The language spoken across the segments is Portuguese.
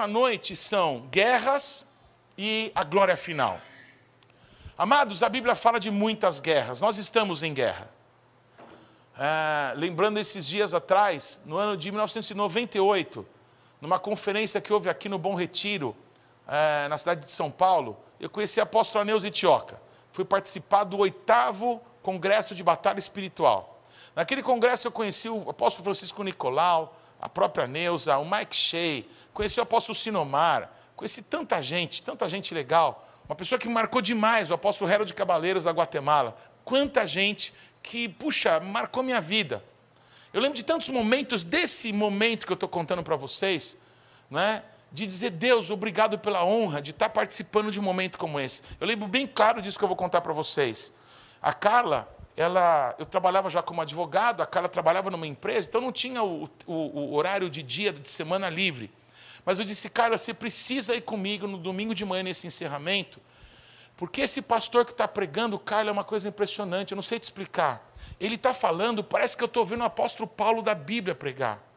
dessa noite são guerras e a glória final. Amados, a Bíblia fala de muitas guerras, nós estamos em guerra. É, lembrando esses dias atrás, no ano de 1998, numa conferência que houve aqui no Bom Retiro, é, na cidade de São Paulo, eu conheci o apóstolo Aneus Itioca. Fui participar do oitavo Congresso de Batalha Espiritual. Naquele congresso eu conheci o apóstolo Francisco Nicolau, a própria Neuza, o Mike Shea, conheci o apóstolo Sinomar, conheci tanta gente, tanta gente legal. Uma pessoa que marcou demais, o apóstolo Hero de Cabaleiros da Guatemala. Quanta gente que, puxa, marcou minha vida. Eu lembro de tantos momentos, desse momento que eu estou contando para vocês, né? de dizer, Deus, obrigado pela honra de estar participando de um momento como esse. Eu lembro bem claro disso que eu vou contar para vocês. A Carla, ela, eu trabalhava já como advogado, a Carla trabalhava numa empresa, então não tinha o, o, o horário de dia, de semana livre. Mas eu disse, Carla, você precisa ir comigo no domingo de manhã nesse encerramento, porque esse pastor que está pregando, Carla, é uma coisa impressionante, eu não sei te explicar. Ele está falando, parece que eu estou vendo o apóstolo Paulo da Bíblia pregar.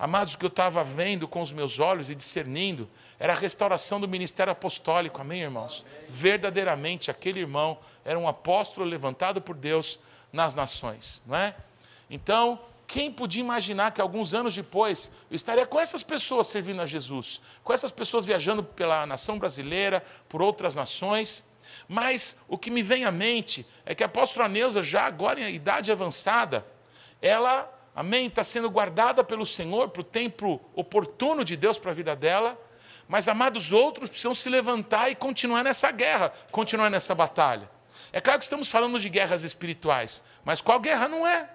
Amados, o que eu estava vendo com os meus olhos e discernindo era a restauração do ministério apostólico, amém, irmãos? Verdadeiramente, aquele irmão era um apóstolo levantado por Deus nas nações, não é? Então, quem podia imaginar que alguns anos depois eu estaria com essas pessoas servindo a Jesus, com essas pessoas viajando pela nação brasileira, por outras nações? Mas o que me vem à mente é que a apóstola Neuza, já agora em idade avançada, ela amém, está sendo guardada pelo Senhor para o tempo oportuno de Deus para a vida dela. Mas, amados, outros precisam se levantar e continuar nessa guerra, continuar nessa batalha. É claro que estamos falando de guerras espirituais, mas qual guerra não é?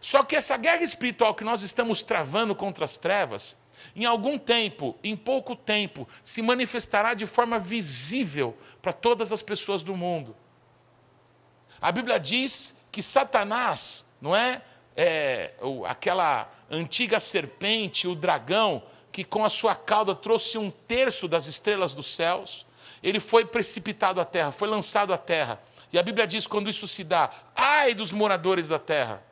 Só que essa guerra espiritual que nós estamos travando contra as trevas, em algum tempo, em pouco tempo, se manifestará de forma visível para todas as pessoas do mundo. A Bíblia diz que Satanás, não é? É, aquela antiga serpente, o dragão, que com a sua cauda trouxe um terço das estrelas dos céus, ele foi precipitado à terra, foi lançado à terra. E a Bíblia diz: quando isso se dá, ai dos moradores da terra.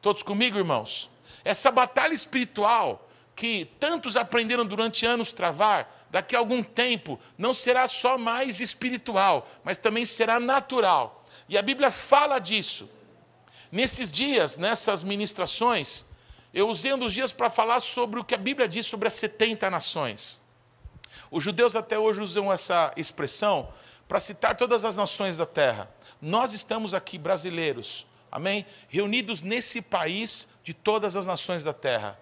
Todos comigo, irmãos? Essa batalha espiritual que tantos aprenderam durante anos travar, daqui a algum tempo não será só mais espiritual, mas também será natural. E a Bíblia fala disso. Nesses dias, nessas ministrações, eu usei um dos dias para falar sobre o que a Bíblia diz sobre as 70 nações. Os judeus até hoje usam essa expressão para citar todas as nações da terra. Nós estamos aqui, brasileiros, amém? Reunidos nesse país de todas as nações da terra.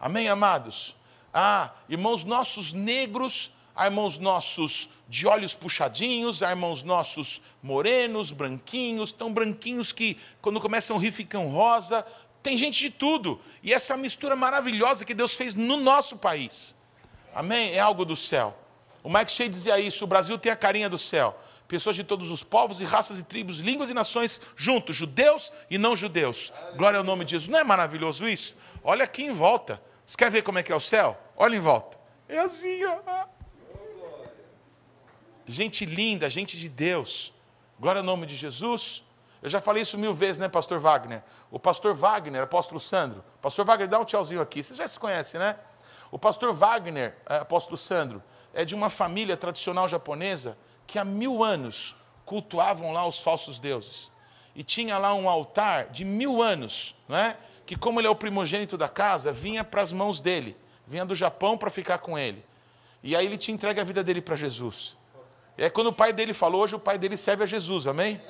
Amém, amados? Ah, irmãos nossos negros, há irmãos nossos de olhos puxadinhos, há irmãos nossos morenos, branquinhos, tão branquinhos que quando começam a rir ficam rosa. Tem gente de tudo. E essa mistura maravilhosa que Deus fez no nosso país. Amém? É algo do céu. O Mike Shea dizia isso: o Brasil tem a carinha do céu. Pessoas de todos os povos e raças e tribos, línguas e nações juntos, judeus e não judeus. Glória ao nome de Jesus. Não é maravilhoso isso? Olha aqui em volta. Você quer ver como é que é o céu? Olha em volta. É assim, ó gente linda, gente de Deus. Glória ao nome de Jesus. Eu já falei isso mil vezes, né, pastor Wagner? O pastor Wagner, apóstolo Sandro. Pastor Wagner, dá um tchauzinho aqui. Vocês já se conhecem, né? O pastor Wagner, é, apóstolo Sandro, é de uma família tradicional japonesa que há mil anos cultuavam lá os falsos deuses. E tinha lá um altar de mil anos, né? que como ele é o primogênito da casa, vinha para as mãos dele, vinha do Japão para ficar com ele. E aí ele te entrega a vida dele para Jesus. É quando o pai dele falou, hoje o pai dele serve a Jesus, amém?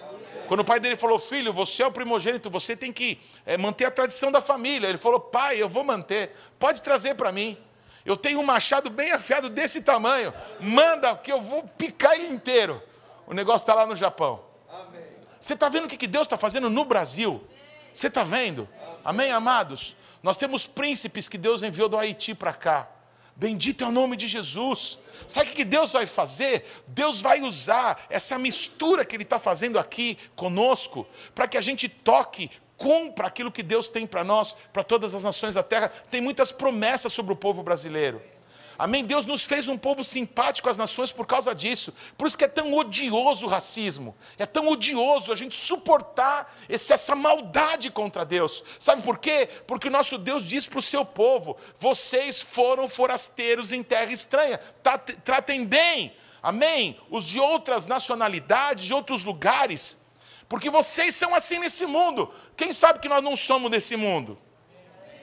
Quando o pai dele falou, filho, você é o primogênito, você tem que é, manter a tradição da família. Ele falou, pai, eu vou manter, pode trazer para mim. Eu tenho um machado bem afiado desse tamanho, manda que eu vou picar ele inteiro. O negócio está lá no Japão. Você está vendo o que Deus está fazendo no Brasil? Você está vendo? Amém, amados? Nós temos príncipes que Deus enviou do Haiti para cá. Bendito é o nome de Jesus. Sabe o que Deus vai fazer? Deus vai usar essa mistura que Ele está fazendo aqui conosco, para que a gente toque, cumpra aquilo que Deus tem para nós, para todas as nações da terra. Tem muitas promessas sobre o povo brasileiro. Amém? Deus nos fez um povo simpático às nações por causa disso. Por isso que é tão odioso o racismo. É tão odioso a gente suportar esse, essa maldade contra Deus. Sabe por quê? Porque o nosso Deus diz para o seu povo: vocês foram forasteiros em terra estranha. Tratem bem, amém? Os de outras nacionalidades, de outros lugares. Porque vocês são assim nesse mundo. Quem sabe que nós não somos desse mundo?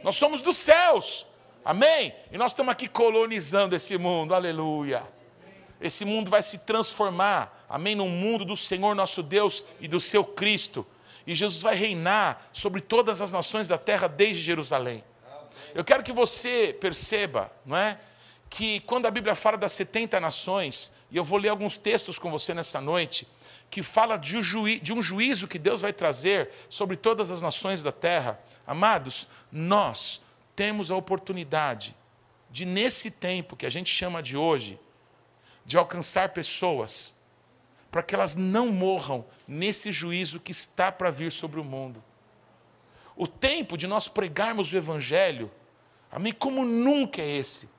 Nós somos dos céus. Amém? E nós estamos aqui colonizando esse mundo, aleluia. Esse mundo vai se transformar, amém, num mundo do Senhor nosso Deus e do seu Cristo. E Jesus vai reinar sobre todas as nações da terra desde Jerusalém. Eu quero que você perceba, não é? Que quando a Bíblia fala das 70 nações, e eu vou ler alguns textos com você nessa noite, que fala de um, juízo que Deus vai trazer sobre todas as nações da terra. Amados, nós temos a oportunidade de, nesse tempo que a gente chama de hoje, de alcançar pessoas, para que elas não morram nesse juízo que está para vir sobre o mundo. O tempo de nós pregarmos o Evangelho, amém, como nunca é esse.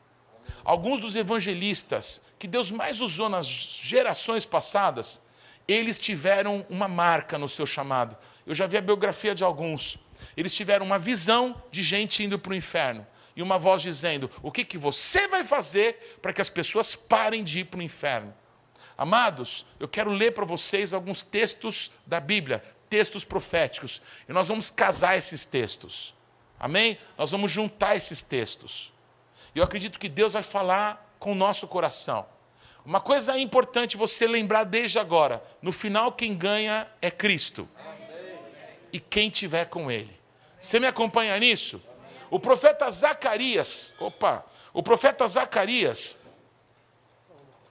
Alguns dos evangelistas que Deus mais usou nas gerações passadas, eles tiveram uma marca no seu chamado. Eu já vi a biografia de alguns. Eles tiveram uma visão de gente indo para o inferno. E uma voz dizendo: O que, que você vai fazer para que as pessoas parem de ir para o inferno? Amados, eu quero ler para vocês alguns textos da Bíblia, textos proféticos. E nós vamos casar esses textos. Amém? Nós vamos juntar esses textos. E eu acredito que Deus vai falar com o nosso coração. Uma coisa importante você lembrar desde agora: no final, quem ganha é Cristo. E quem tiver com Ele. Você me acompanha nisso? O profeta Zacarias, opa, o profeta Zacarias,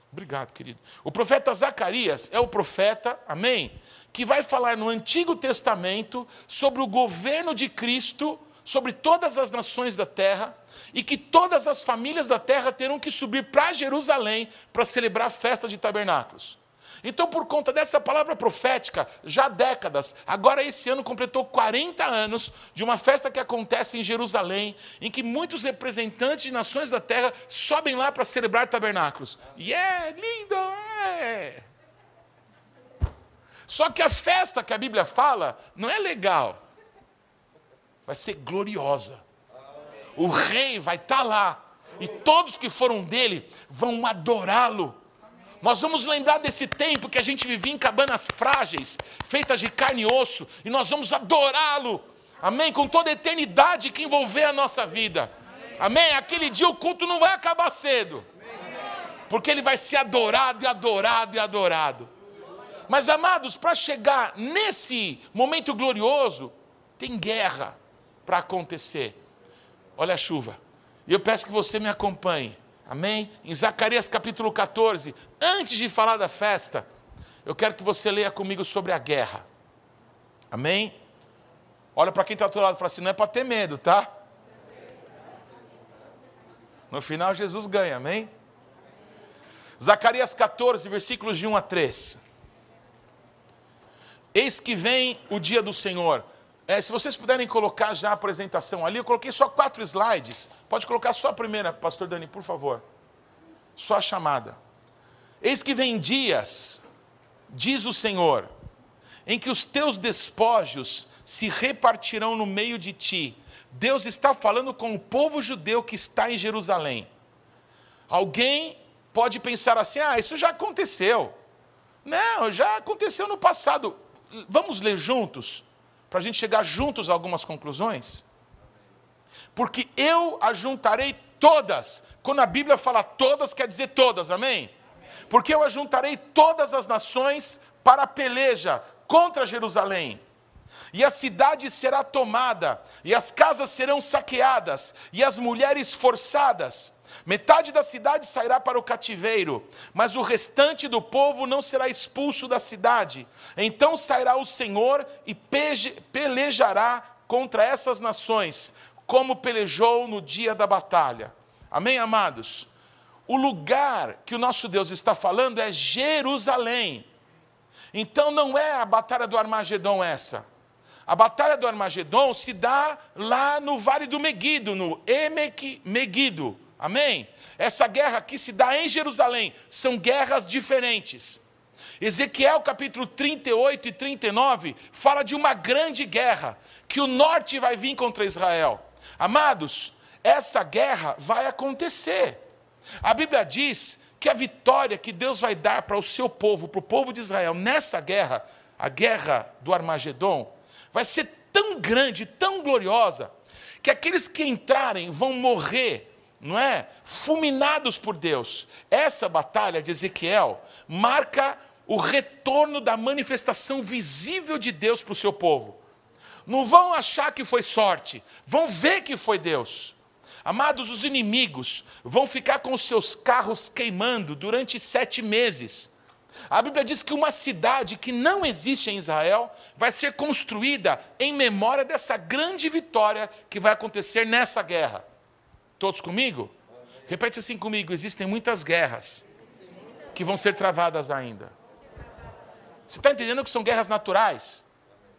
obrigado, querido. O profeta Zacarias é o profeta, amém? Que vai falar no Antigo Testamento sobre o governo de Cristo sobre todas as nações da terra, e que todas as famílias da terra terão que subir para Jerusalém para celebrar a festa de tabernáculos. Então, por conta dessa palavra profética, já há décadas, agora esse ano completou 40 anos de uma festa que acontece em Jerusalém, em que muitos representantes de nações da terra sobem lá para celebrar tabernáculos. E é lindo, é. Só que a festa que a Bíblia fala não é legal vai ser gloriosa. O rei vai estar tá lá. E todos que foram dele vão adorá-lo. Nós vamos lembrar desse tempo que a gente vivia em cabanas frágeis, feitas de carne e osso, e nós vamos adorá-lo. Amém? Com toda a eternidade que envolver a nossa vida. Amém? Aquele dia o culto não vai acabar cedo. Porque ele vai ser adorado e adorado e adorado. Mas amados, para chegar nesse momento glorioso, tem guerra para acontecer. Olha a chuva. E eu peço que você me acompanhe. Amém? Em Zacarias capítulo 14, antes de falar da festa, eu quero que você leia comigo sobre a guerra. Amém? Olha para quem está teu lado e fala assim: não é para ter medo, tá? No final, Jesus ganha, amém? Zacarias 14, versículos de 1 a 3. Eis que vem o dia do Senhor é, se vocês puderem colocar já a apresentação ali, eu coloquei só quatro slides. Pode colocar só a primeira, pastor Dani, por favor. Só a chamada. Eis que vem dias, diz o Senhor, em que os teus despojos se repartirão no meio de ti. Deus está falando com o povo judeu que está em Jerusalém. Alguém pode pensar assim: ah, isso já aconteceu. Não, já aconteceu no passado. Vamos ler juntos? Para a gente chegar juntos a algumas conclusões? Porque eu ajuntarei todas. Quando a Bíblia fala todas, quer dizer todas, amém? Porque eu ajuntarei todas as nações para a peleja contra Jerusalém. E a cidade será tomada, e as casas serão saqueadas, e as mulheres forçadas, Metade da cidade sairá para o cativeiro, mas o restante do povo não será expulso da cidade. Então sairá o Senhor e pelejará contra essas nações, como pelejou no dia da batalha. Amém, amados? O lugar que o nosso Deus está falando é Jerusalém. Então não é a batalha do Armagedon essa. A batalha do Armagedon se dá lá no Vale do Meguido, no Emek Meguido Amém? Essa guerra aqui se dá em Jerusalém, são guerras diferentes. Ezequiel capítulo 38 e 39 fala de uma grande guerra, que o norte vai vir contra Israel. Amados, essa guerra vai acontecer. A Bíblia diz que a vitória que Deus vai dar para o seu povo, para o povo de Israel, nessa guerra, a guerra do Armagedon, vai ser tão grande, tão gloriosa, que aqueles que entrarem vão morrer, não é? Fulminados por Deus. Essa batalha de Ezequiel marca o retorno da manifestação visível de Deus para o seu povo. Não vão achar que foi sorte, vão ver que foi Deus. Amados, os inimigos vão ficar com os seus carros queimando durante sete meses. A Bíblia diz que uma cidade que não existe em Israel vai ser construída em memória dessa grande vitória que vai acontecer nessa guerra. Todos comigo? Repete assim comigo: existem muitas guerras que vão ser travadas ainda. Você está entendendo que são guerras naturais?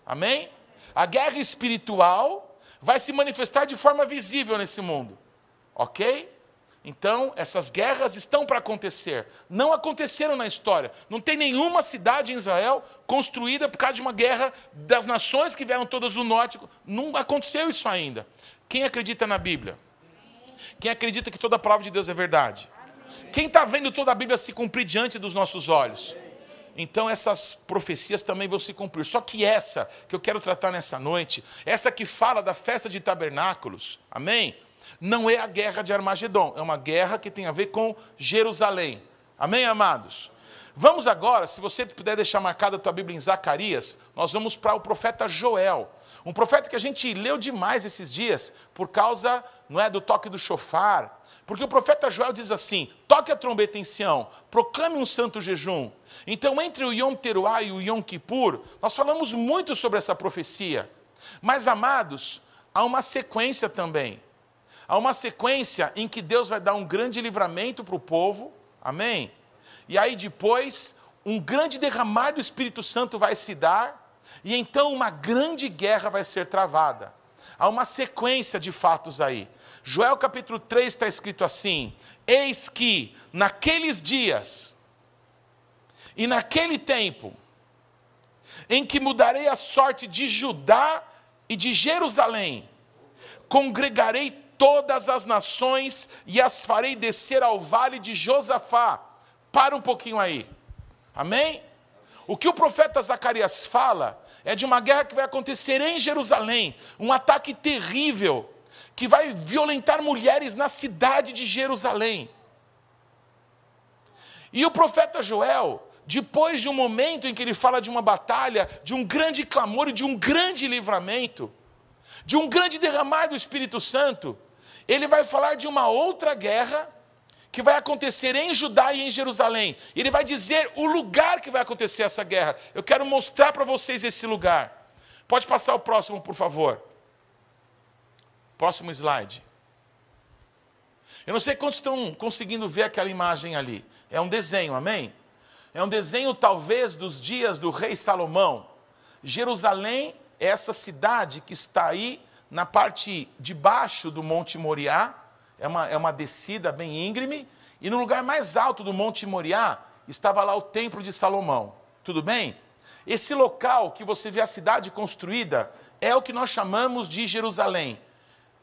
Amém? A guerra espiritual vai se manifestar de forma visível nesse mundo. Ok? Então, essas guerras estão para acontecer. Não aconteceram na história. Não tem nenhuma cidade em Israel construída por causa de uma guerra das nações que vieram todas do norte. Não aconteceu isso ainda. Quem acredita na Bíblia? Quem acredita que toda a palavra de Deus é verdade? Quem está vendo toda a Bíblia se cumprir diante dos nossos olhos? Então essas profecias também vão se cumprir. Só que essa que eu quero tratar nessa noite, essa que fala da festa de tabernáculos, amém? Não é a guerra de Armagedon, é uma guerra que tem a ver com Jerusalém. Amém, amados? Vamos agora, se você puder deixar marcada a tua Bíblia em Zacarias, nós vamos para o profeta Joel. Um profeta que a gente leu demais esses dias por causa, não é, do toque do chofar. Porque o profeta Joel diz assim: toque a trombeta em Sião, proclame um santo jejum. Então, entre o Yom Teruah e o Yom Kippur, nós falamos muito sobre essa profecia. Mas, amados, há uma sequência também. Há uma sequência em que Deus vai dar um grande livramento para o povo, amém? E aí depois, um grande derramar do Espírito Santo vai se dar, e então uma grande guerra vai ser travada. Há uma sequência de fatos aí. Joel capítulo 3 está escrito assim: Eis que naqueles dias e naquele tempo, em que mudarei a sorte de Judá e de Jerusalém, congregarei todas as nações e as farei descer ao vale de Josafá. Para um pouquinho aí. Amém? O que o profeta Zacarias fala é de uma guerra que vai acontecer em Jerusalém, um ataque terrível que vai violentar mulheres na cidade de Jerusalém. E o profeta Joel, depois de um momento em que ele fala de uma batalha, de um grande clamor e de um grande livramento, de um grande derramar do Espírito Santo, ele vai falar de uma outra guerra que vai acontecer em Judá e em Jerusalém. Ele vai dizer o lugar que vai acontecer essa guerra. Eu quero mostrar para vocês esse lugar. Pode passar o próximo, por favor. Próximo slide. Eu não sei quantos estão conseguindo ver aquela imagem ali. É um desenho, amém? É um desenho, talvez, dos dias do rei Salomão. Jerusalém é essa cidade que está aí na parte de baixo do Monte Moriá, é uma, é uma descida bem íngreme, e no lugar mais alto do Monte Moriá estava lá o Templo de Salomão. Tudo bem? Esse local que você vê a cidade construída é o que nós chamamos de Jerusalém.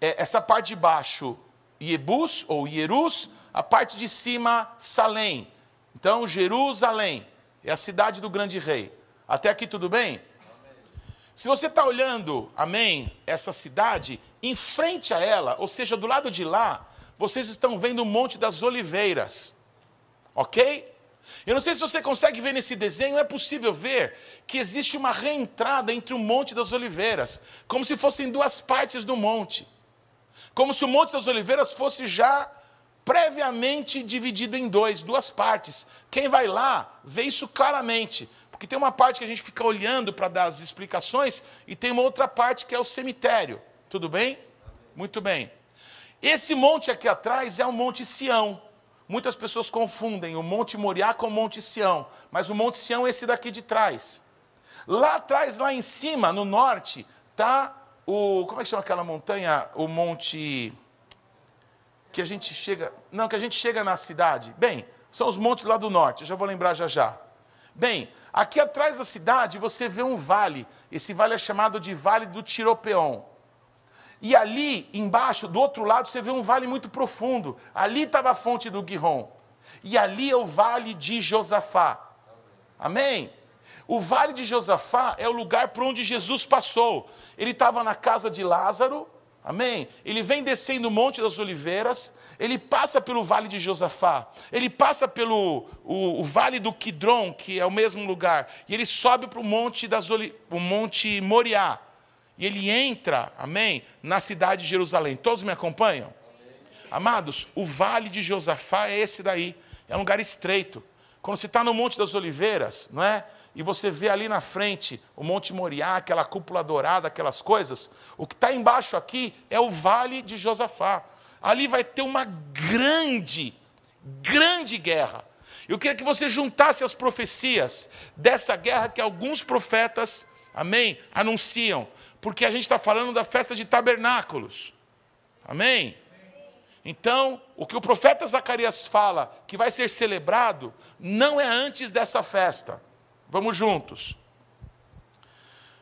É essa parte de baixo, Iebus ou Ierus, a parte de cima, Salém. Então, Jerusalém é a cidade do grande rei. Até aqui tudo bem? Se você está olhando, amém, essa cidade, em frente a ela, ou seja, do lado de lá, vocês estão vendo o Monte das Oliveiras. Ok? Eu não sei se você consegue ver nesse desenho, é possível ver que existe uma reentrada entre o Monte das Oliveiras, como se fossem duas partes do monte. Como se o Monte das Oliveiras fosse já previamente dividido em dois, duas partes. Quem vai lá vê isso claramente. Porque tem uma parte que a gente fica olhando para dar as explicações e tem uma outra parte que é o cemitério. Tudo bem? Muito bem. Esse monte aqui atrás é o Monte Sião. Muitas pessoas confundem o Monte Moriá com o Monte Sião, mas o Monte Sião é esse daqui de trás. Lá atrás, lá em cima, no norte, está o. Como é que chama aquela montanha? O Monte. que a gente chega. Não, que a gente chega na cidade. Bem, são os montes lá do norte, eu já vou lembrar já já. Bem, aqui atrás da cidade você vê um vale. Esse vale é chamado de Vale do Tiropeon. E ali embaixo, do outro lado, você vê um vale muito profundo. Ali estava a fonte do Guihon. E ali é o vale de Josafá. Amém? O vale de Josafá é o lugar por onde Jesus passou. Ele estava na casa de Lázaro, Amém? Ele vem descendo o Monte das Oliveiras, ele passa pelo Vale de Josafá, ele passa pelo o, o Vale do Quidron, que é o mesmo lugar, e ele sobe para o Monte, das o Monte Moriá. E ele entra, amém, na cidade de Jerusalém. Todos me acompanham? Amados, o Vale de Josafá é esse daí, é um lugar estreito. Quando você está no Monte das Oliveiras, não é? e você vê ali na frente o Monte Moriá, aquela cúpula dourada, aquelas coisas, o que está embaixo aqui é o Vale de Josafá. Ali vai ter uma grande, grande guerra. Eu queria que você juntasse as profecias dessa guerra que alguns profetas, amém, anunciam, porque a gente está falando da festa de tabernáculos, amém? Então, o que o profeta Zacarias fala que vai ser celebrado, não é antes dessa festa. Vamos juntos.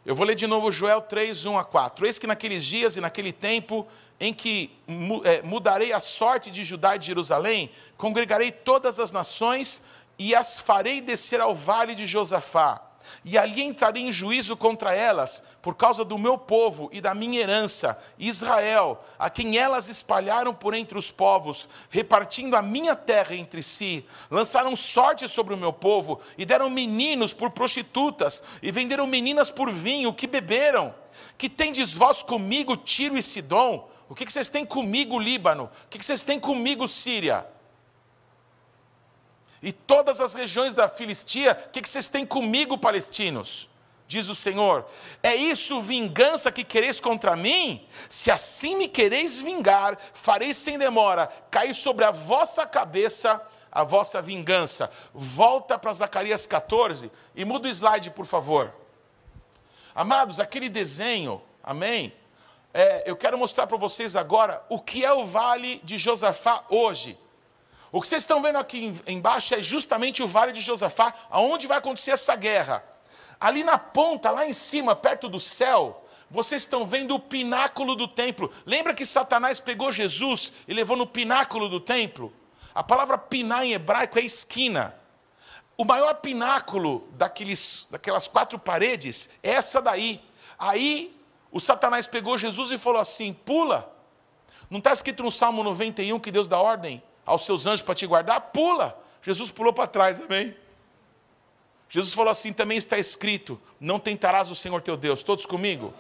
Eu vou ler de novo Joel 3, 1 a 4. Eis que naqueles dias e naquele tempo em que é, mudarei a sorte de Judá e de Jerusalém, congregarei todas as nações e as farei descer ao vale de Josafá e ali entrarei em juízo contra elas, por causa do meu povo e da minha herança, Israel, a quem elas espalharam por entre os povos, repartindo a minha terra entre si. Lançaram sorte sobre o meu povo, e deram meninos por prostitutas, e venderam meninas por vinho, que beberam. Que tendes vós comigo, Tiro e Sidom? O que vocês têm comigo, Líbano? O que vocês têm comigo, Síria? E todas as regiões da Filistia, o que, que vocês têm comigo, palestinos? Diz o Senhor: É isso vingança que quereis contra mim? Se assim me quereis vingar, farei sem demora cair sobre a vossa cabeça a vossa vingança. Volta para Zacarias 14 e muda o slide, por favor. Amados, aquele desenho, amém? É, eu quero mostrar para vocês agora o que é o vale de Josafá hoje. O que vocês estão vendo aqui embaixo é justamente o vale de Josafá, aonde vai acontecer essa guerra. Ali na ponta, lá em cima, perto do céu, vocês estão vendo o pináculo do templo. Lembra que Satanás pegou Jesus e levou no pináculo do templo? A palavra piná em hebraico é esquina. O maior pináculo daqueles, daquelas quatro paredes é essa daí. Aí o Satanás pegou Jesus e falou assim: pula. Não está escrito no Salmo 91 que Deus dá ordem? Aos seus anjos para te guardar, pula. Jesus pulou para trás, amém? Jesus falou assim: também está escrito: não tentarás o Senhor teu Deus. Todos comigo?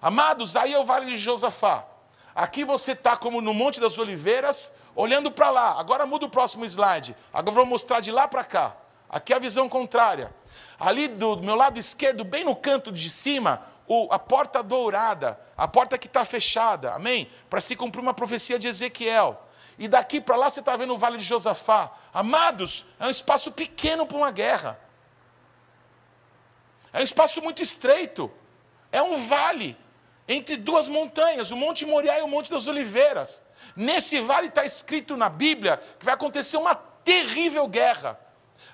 Amados, aí é o vale de Josafá. Aqui você está como no Monte das Oliveiras, olhando para lá. Agora muda o próximo slide. Agora eu vou mostrar de lá para cá. Aqui é a visão contrária. Ali do meu lado esquerdo, bem no canto de cima, o, a porta dourada, a porta que está fechada, amém? Para se cumprir uma profecia de Ezequiel. E daqui para lá você está vendo o Vale de Josafá. Amados, é um espaço pequeno para uma guerra. É um espaço muito estreito. É um vale entre duas montanhas, o Monte Moriá e o Monte das Oliveiras. Nesse vale está escrito na Bíblia que vai acontecer uma terrível guerra.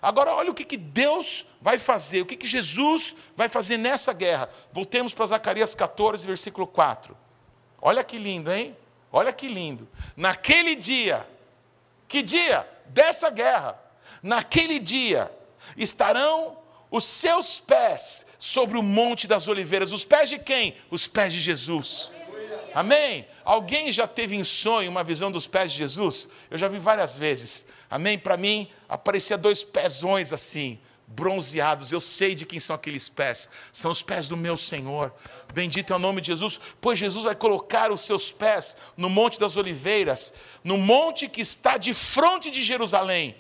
Agora, olha o que, que Deus vai fazer, o que, que Jesus vai fazer nessa guerra. Voltemos para Zacarias 14, versículo 4. Olha que lindo, hein? Olha que lindo. Naquele dia, que dia? Dessa guerra. Naquele dia estarão os seus pés sobre o Monte das Oliveiras. Os pés de quem? Os pés de Jesus. Amém? Alguém já teve em sonho uma visão dos pés de Jesus? Eu já vi várias vezes. Amém? Para mim, aparecia dois pezões assim bronzeados. Eu sei de quem são aqueles pés. São os pés do meu Senhor. Bendito é o nome de Jesus, pois Jesus vai colocar os seus pés no Monte das Oliveiras, no monte que está de frente de Jerusalém,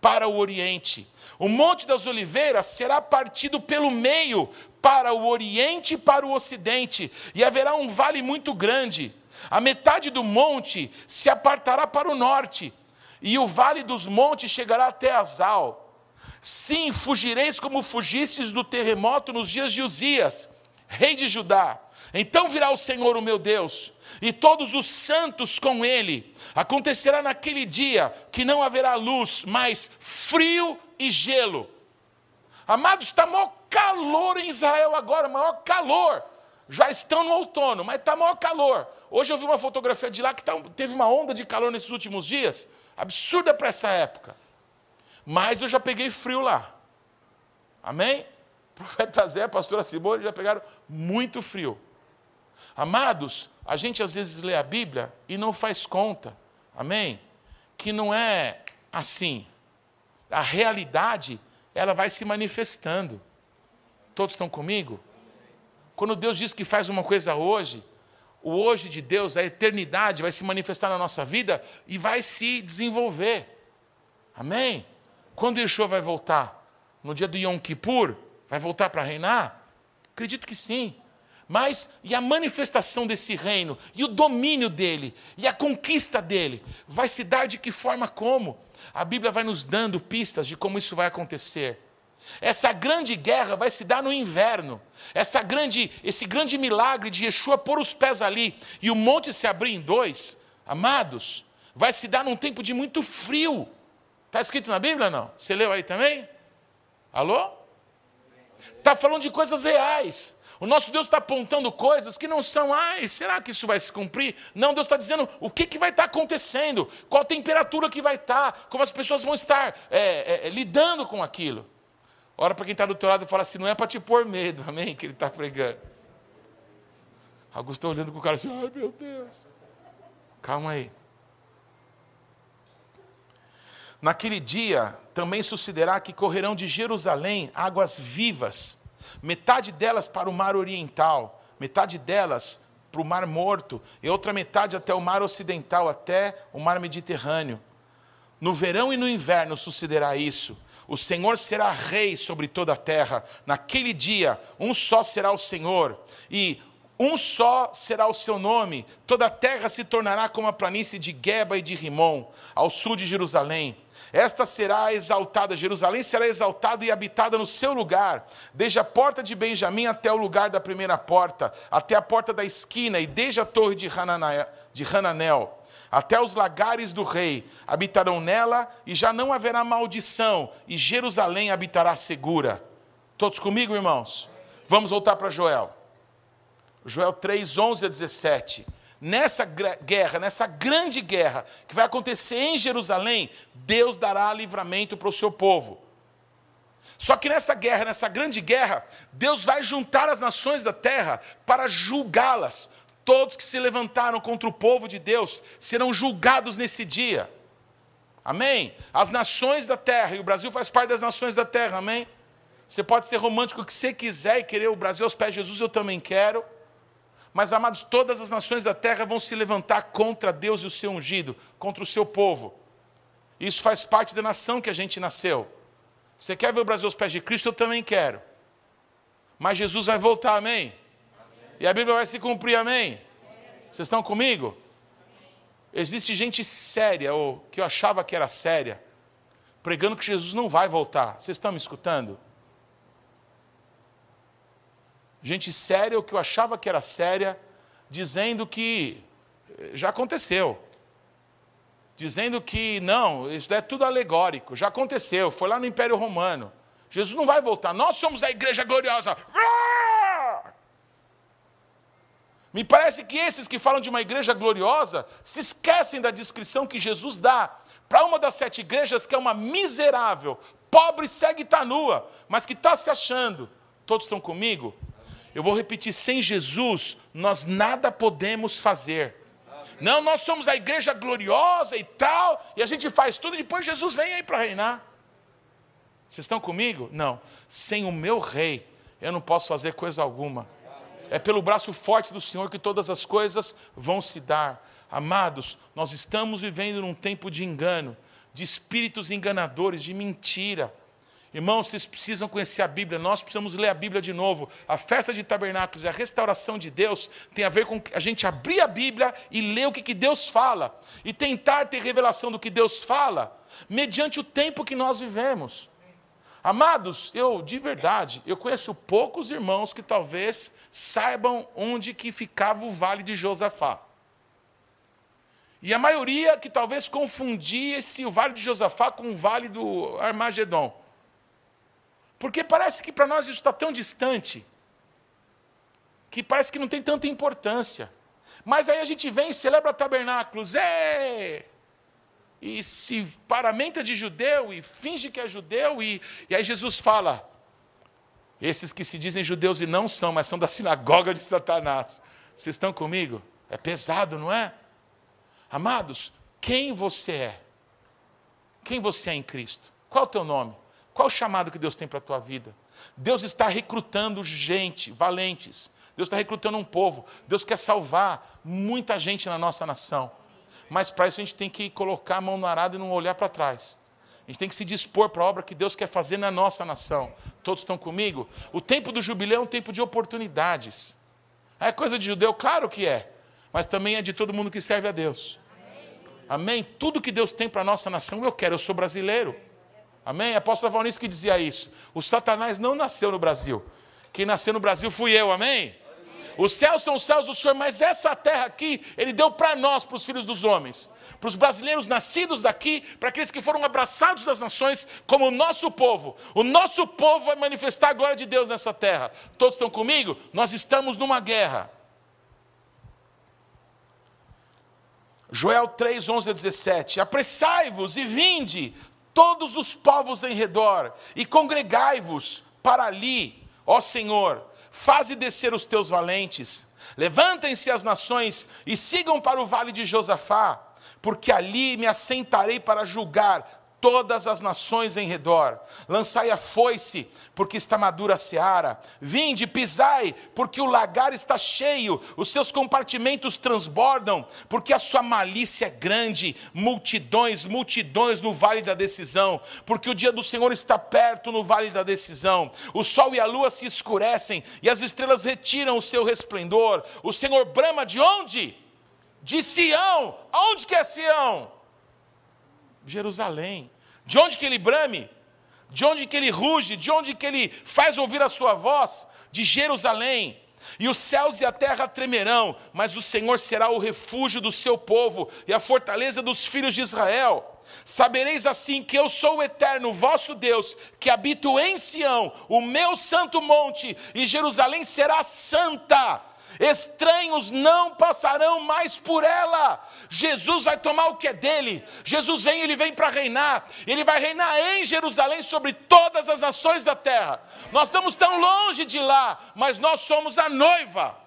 para o Oriente. O Monte das Oliveiras será partido pelo meio para o Oriente e para o Ocidente, e haverá um vale muito grande. A metade do monte se apartará para o norte, e o vale dos montes chegará até Azal Sim, fugireis como fugistes do terremoto nos dias de Uzias. rei de Judá. Então virá o Senhor, o meu Deus, e todos os santos com ele. Acontecerá naquele dia que não haverá luz, mas frio e gelo. Amados, está maior calor em Israel agora, maior calor. Já estão no outono, mas está maior calor. Hoje eu vi uma fotografia de lá que tá, teve uma onda de calor nesses últimos dias, absurda para essa época. Mas eu já peguei frio lá. Amém? Profeta Zé, pastora Simone já pegaram muito frio. Amados, a gente às vezes lê a Bíblia e não faz conta, amém? Que não é assim. A realidade, ela vai se manifestando. Todos estão comigo? Quando Deus diz que faz uma coisa hoje, o hoje de Deus, a eternidade, vai se manifestar na nossa vida e vai se desenvolver. Amém? Quando Yeshua vai voltar? No dia do Yom Kippur? Vai voltar para reinar? Acredito que sim. Mas e a manifestação desse reino, e o domínio dele, e a conquista dele, vai se dar de que forma como? A Bíblia vai nos dando pistas de como isso vai acontecer. Essa grande guerra vai se dar no inverno. Essa grande, esse grande milagre de Yeshua pôr os pés ali e o monte se abrir em dois, amados, vai se dar num tempo de muito frio. Está escrito na Bíblia não? Você leu aí também? Alô? Está falando de coisas reais. O nosso Deus está apontando coisas que não são, ai, será que isso vai se cumprir? Não, Deus está dizendo o que, que vai estar tá acontecendo, qual a temperatura que vai estar, tá, como as pessoas vão estar é, é, lidando com aquilo. Ora para quem está do teu lado e fala assim, não é para te pôr medo, amém? Que ele está pregando. Augusto está olhando com o cara assim, ai meu Deus. Calma aí. Naquele dia também sucederá que correrão de Jerusalém águas vivas metade delas para o mar oriental, metade delas para o mar morto, e outra metade até o mar ocidental, até o mar Mediterrâneo. No verão e no inverno sucederá isso. O Senhor será rei sobre toda a terra. Naquele dia, um só será o Senhor, e um só será o seu nome. Toda a terra se tornará como a planície de Geba e de Rimon, ao sul de Jerusalém. Esta será exaltada, Jerusalém será exaltada e habitada no seu lugar, desde a porta de Benjamim até o lugar da primeira porta, até a porta da esquina, e desde a torre de Hananel, até os lagares do rei, habitarão nela, e já não haverá maldição, e Jerusalém habitará segura. Todos comigo, irmãos? Vamos voltar para Joel. Joel 3, 11 a 17 nessa guerra, nessa grande guerra que vai acontecer em Jerusalém, Deus dará livramento para o seu povo. Só que nessa guerra, nessa grande guerra, Deus vai juntar as nações da terra para julgá-las. Todos que se levantaram contra o povo de Deus serão julgados nesse dia. Amém? As nações da terra, e o Brasil faz parte das nações da terra, amém? Você pode ser romântico o que você quiser e querer o Brasil aos pés de Jesus, eu também quero. Mas, amados, todas as nações da terra vão se levantar contra Deus e o seu ungido, contra o seu povo. Isso faz parte da nação que a gente nasceu. Você quer ver o Brasil aos pés de Cristo? Eu também quero. Mas Jesus vai voltar, amém? amém. E a Bíblia vai se cumprir, amém? amém. Vocês estão comigo? Existe gente séria, ou que eu achava que era séria, pregando que Jesus não vai voltar. Vocês estão me escutando? Gente séria, o que eu achava que era séria, dizendo que eh, já aconteceu. Dizendo que não, isso é tudo alegórico, já aconteceu, foi lá no Império Romano. Jesus não vai voltar, nós somos a igreja gloriosa. Me parece que esses que falam de uma igreja gloriosa se esquecem da descrição que Jesus dá para uma das sete igrejas que é uma miserável, pobre, cega e está nua, mas que está se achando. Todos estão comigo? Eu vou repetir: sem Jesus, nós nada podemos fazer. Não, nós somos a igreja gloriosa e tal, e a gente faz tudo, e depois Jesus vem aí para reinar. Vocês estão comigo? Não. Sem o meu rei, eu não posso fazer coisa alguma. É pelo braço forte do Senhor que todas as coisas vão se dar. Amados, nós estamos vivendo num tempo de engano, de espíritos enganadores, de mentira. Irmãos, vocês precisam conhecer a Bíblia, nós precisamos ler a Bíblia de novo. A festa de tabernáculos e a restauração de Deus tem a ver com a gente abrir a Bíblia e ler o que, que Deus fala, e tentar ter revelação do que Deus fala, mediante o tempo que nós vivemos. Amados, eu de verdade, eu conheço poucos irmãos que talvez saibam onde que ficava o vale de Josafá. E a maioria que talvez confundia esse o vale de Josafá com o vale do Armagedon. Porque parece que para nós isso está tão distante, que parece que não tem tanta importância. Mas aí a gente vem e celebra tabernáculos, é! E se paramenta de judeu e finge que é judeu, e, e aí Jesus fala: esses que se dizem judeus e não são, mas são da sinagoga de Satanás. Vocês estão comigo? É pesado, não é? Amados, quem você é? Quem você é em Cristo? Qual é o teu nome? Qual o chamado que Deus tem para a tua vida? Deus está recrutando gente, valentes. Deus está recrutando um povo. Deus quer salvar muita gente na nossa nação. Mas para isso a gente tem que colocar a mão no arado e não olhar para trás. A gente tem que se dispor para a obra que Deus quer fazer na nossa nação. Todos estão comigo? O tempo do jubileu é um tempo de oportunidades. É coisa de judeu? Claro que é. Mas também é de todo mundo que serve a Deus. Amém? Tudo que Deus tem para a nossa nação eu quero. Eu sou brasileiro. Amém? A apóstola Valnice que dizia isso. O Satanás não nasceu no Brasil. Quem nasceu no Brasil fui eu, amém? Os céus são os céus do Senhor, mas essa terra aqui, Ele deu para nós, para os filhos dos homens, para os brasileiros nascidos daqui, para aqueles que foram abraçados das nações, como o nosso povo. O nosso povo vai manifestar a glória de Deus nessa terra. Todos estão comigo? Nós estamos numa guerra. Joel 3, 11 a 17: Apressai-vos e vinde, todos os povos em redor, e congregai-vos para ali, ó Senhor, faze descer os teus valentes, levantem-se as nações e sigam para o vale de Josafá, porque ali me assentarei para julgar todas as nações em redor. Lançai a foice, porque está madura a seara. Vinde, pisai, porque o lagar está cheio, os seus compartimentos transbordam, porque a sua malícia é grande. Multidões, multidões no vale da decisão, porque o dia do Senhor está perto no vale da decisão. O sol e a lua se escurecem e as estrelas retiram o seu resplendor. O Senhor brama de onde? De Sião. Aonde que é Sião? Jerusalém. De onde que ele brame? De onde que ele ruge? De onde que ele faz ouvir a sua voz? De Jerusalém. E os céus e a terra tremerão, mas o Senhor será o refúgio do seu povo e a fortaleza dos filhos de Israel. Sabereis assim que eu sou o eterno, vosso Deus, que habito em Sião, o meu santo monte, e Jerusalém será santa estranhos não passarão mais por ela. Jesus vai tomar o que é dele. Jesus vem, ele vem para reinar. Ele vai reinar em Jerusalém sobre todas as nações da terra. Nós estamos tão longe de lá, mas nós somos a noiva.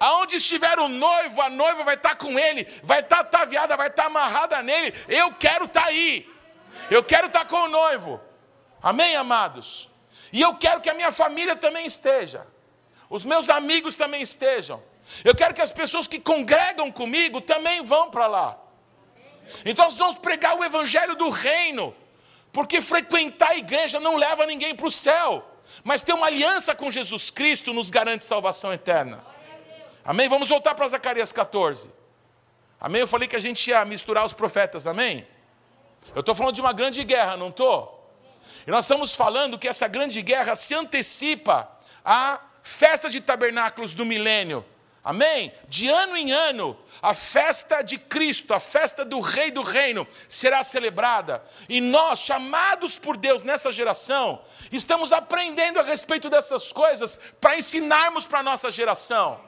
Aonde estiver o noivo, a noiva vai estar com ele, vai estar ataviada, vai estar amarrada nele. Eu quero estar aí. Eu quero estar com o noivo. Amém, amados? E eu quero que a minha família também esteja os meus amigos também estejam. Eu quero que as pessoas que congregam comigo também vão para lá. Então nós vamos pregar o evangelho do reino, porque frequentar a igreja não leva ninguém para o céu, mas ter uma aliança com Jesus Cristo nos garante salvação eterna. Amém? Vamos voltar para Zacarias 14. Amém? Eu falei que a gente ia misturar os profetas, amém? Eu estou falando de uma grande guerra, não estou? E nós estamos falando que essa grande guerra se antecipa a festa de tabernáculos do milênio. Amém? De ano em ano, a festa de Cristo, a festa do Rei do Reino, será celebrada. E nós, chamados por Deus nessa geração, estamos aprendendo a respeito dessas coisas para ensinarmos para a nossa geração.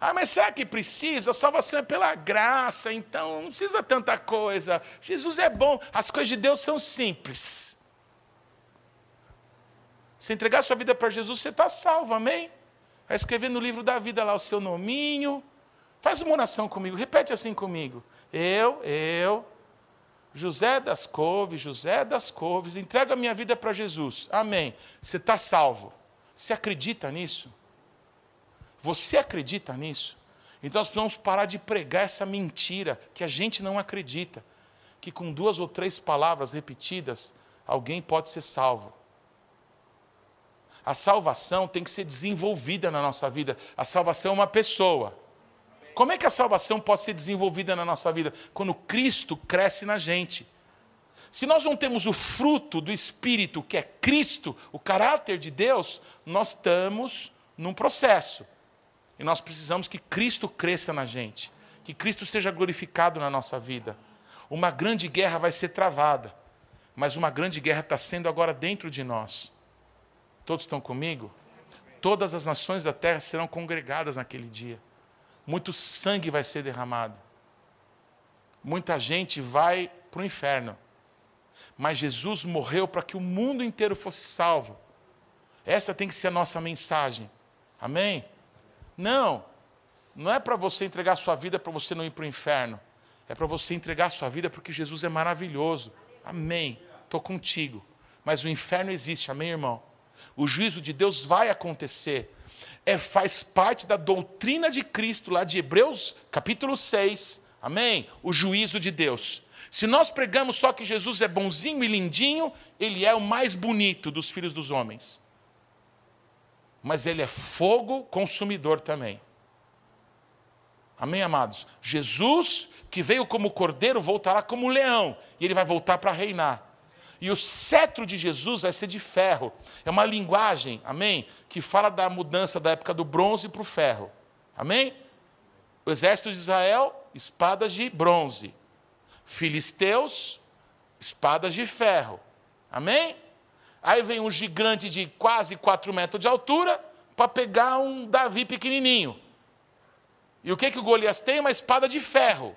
Ah, mas será que precisa? A salvação é pela graça, então não precisa tanta coisa. Jesus é bom, as coisas de Deus são simples. Se entregar sua vida para Jesus, você está salvo, amém? Vai escrever no livro da vida lá o seu nominho. Faz uma oração comigo, repete assim comigo. Eu, eu, José das Couves, José das Couves, entrego a minha vida para Jesus. Amém. Você está salvo. Você acredita nisso? Você acredita nisso? Então nós precisamos parar de pregar essa mentira que a gente não acredita. Que com duas ou três palavras repetidas, alguém pode ser salvo. A salvação tem que ser desenvolvida na nossa vida. A salvação é uma pessoa. Como é que a salvação pode ser desenvolvida na nossa vida? Quando Cristo cresce na gente. Se nós não temos o fruto do Espírito, que é Cristo, o caráter de Deus, nós estamos num processo. E nós precisamos que Cristo cresça na gente, que Cristo seja glorificado na nossa vida. Uma grande guerra vai ser travada, mas uma grande guerra está sendo agora dentro de nós. Todos estão comigo? Todas as nações da terra serão congregadas naquele dia. Muito sangue vai ser derramado. Muita gente vai para o inferno mas Jesus morreu para que o mundo inteiro fosse salvo. Essa tem que ser a nossa mensagem. Amém? Não, não é para você entregar sua vida para você não ir para o inferno. É para você entregar sua vida porque Jesus é maravilhoso. Amém. Estou contigo. Mas o inferno existe, amém, irmão? O juízo de Deus vai acontecer. É, faz parte da doutrina de Cristo, lá de Hebreus capítulo 6. Amém? O juízo de Deus. Se nós pregamos só que Jesus é bonzinho e lindinho, ele é o mais bonito dos filhos dos homens. Mas ele é fogo consumidor também. Amém, amados? Jesus, que veio como cordeiro, voltará como leão, e ele vai voltar para reinar. E o cetro de Jesus vai ser de ferro. É uma linguagem, amém? Que fala da mudança da época do bronze para o ferro. Amém? O exército de Israel, espadas de bronze filisteus, espadas de ferro. Amém? Aí vem um gigante de quase 4 metros de altura para pegar um Davi pequenininho. E o que, que o Golias tem? Uma espada de ferro.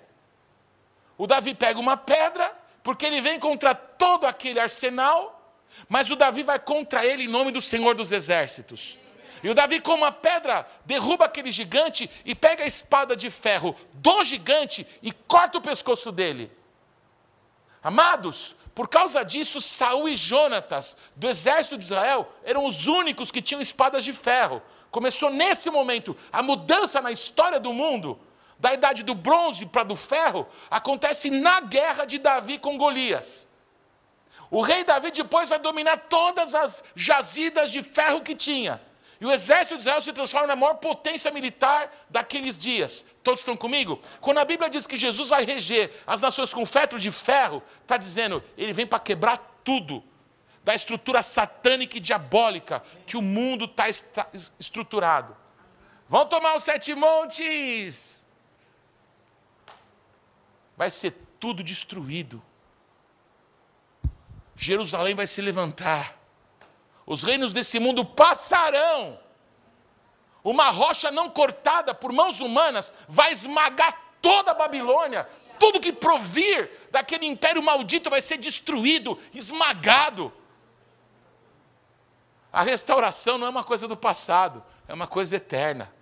O Davi pega uma pedra, porque ele vem contra todo aquele arsenal, mas o Davi vai contra ele em nome do Senhor dos Exércitos. E o Davi, com uma pedra, derruba aquele gigante e pega a espada de ferro do gigante e corta o pescoço dele. Amados, por causa disso, Saul e Jonatas, do exército de Israel, eram os únicos que tinham espadas de ferro. Começou nesse momento a mudança na história do mundo, da idade do bronze para do ferro, acontece na guerra de Davi com Golias. O rei Davi depois vai dominar todas as jazidas de ferro que tinha. E o exército de Israel se transforma na maior potência militar daqueles dias. Todos estão comigo? Quando a Bíblia diz que Jesus vai reger as nações com fetro de ferro, está dizendo, ele vem para quebrar tudo da estrutura satânica e diabólica que o mundo está estruturado. Vão tomar os sete montes. Vai ser tudo destruído. Jerusalém vai se levantar os reinos desse mundo passarão. Uma rocha não cortada por mãos humanas vai esmagar toda a Babilônia. Tudo que provir daquele império maldito vai ser destruído, esmagado. A restauração não é uma coisa do passado, é uma coisa eterna.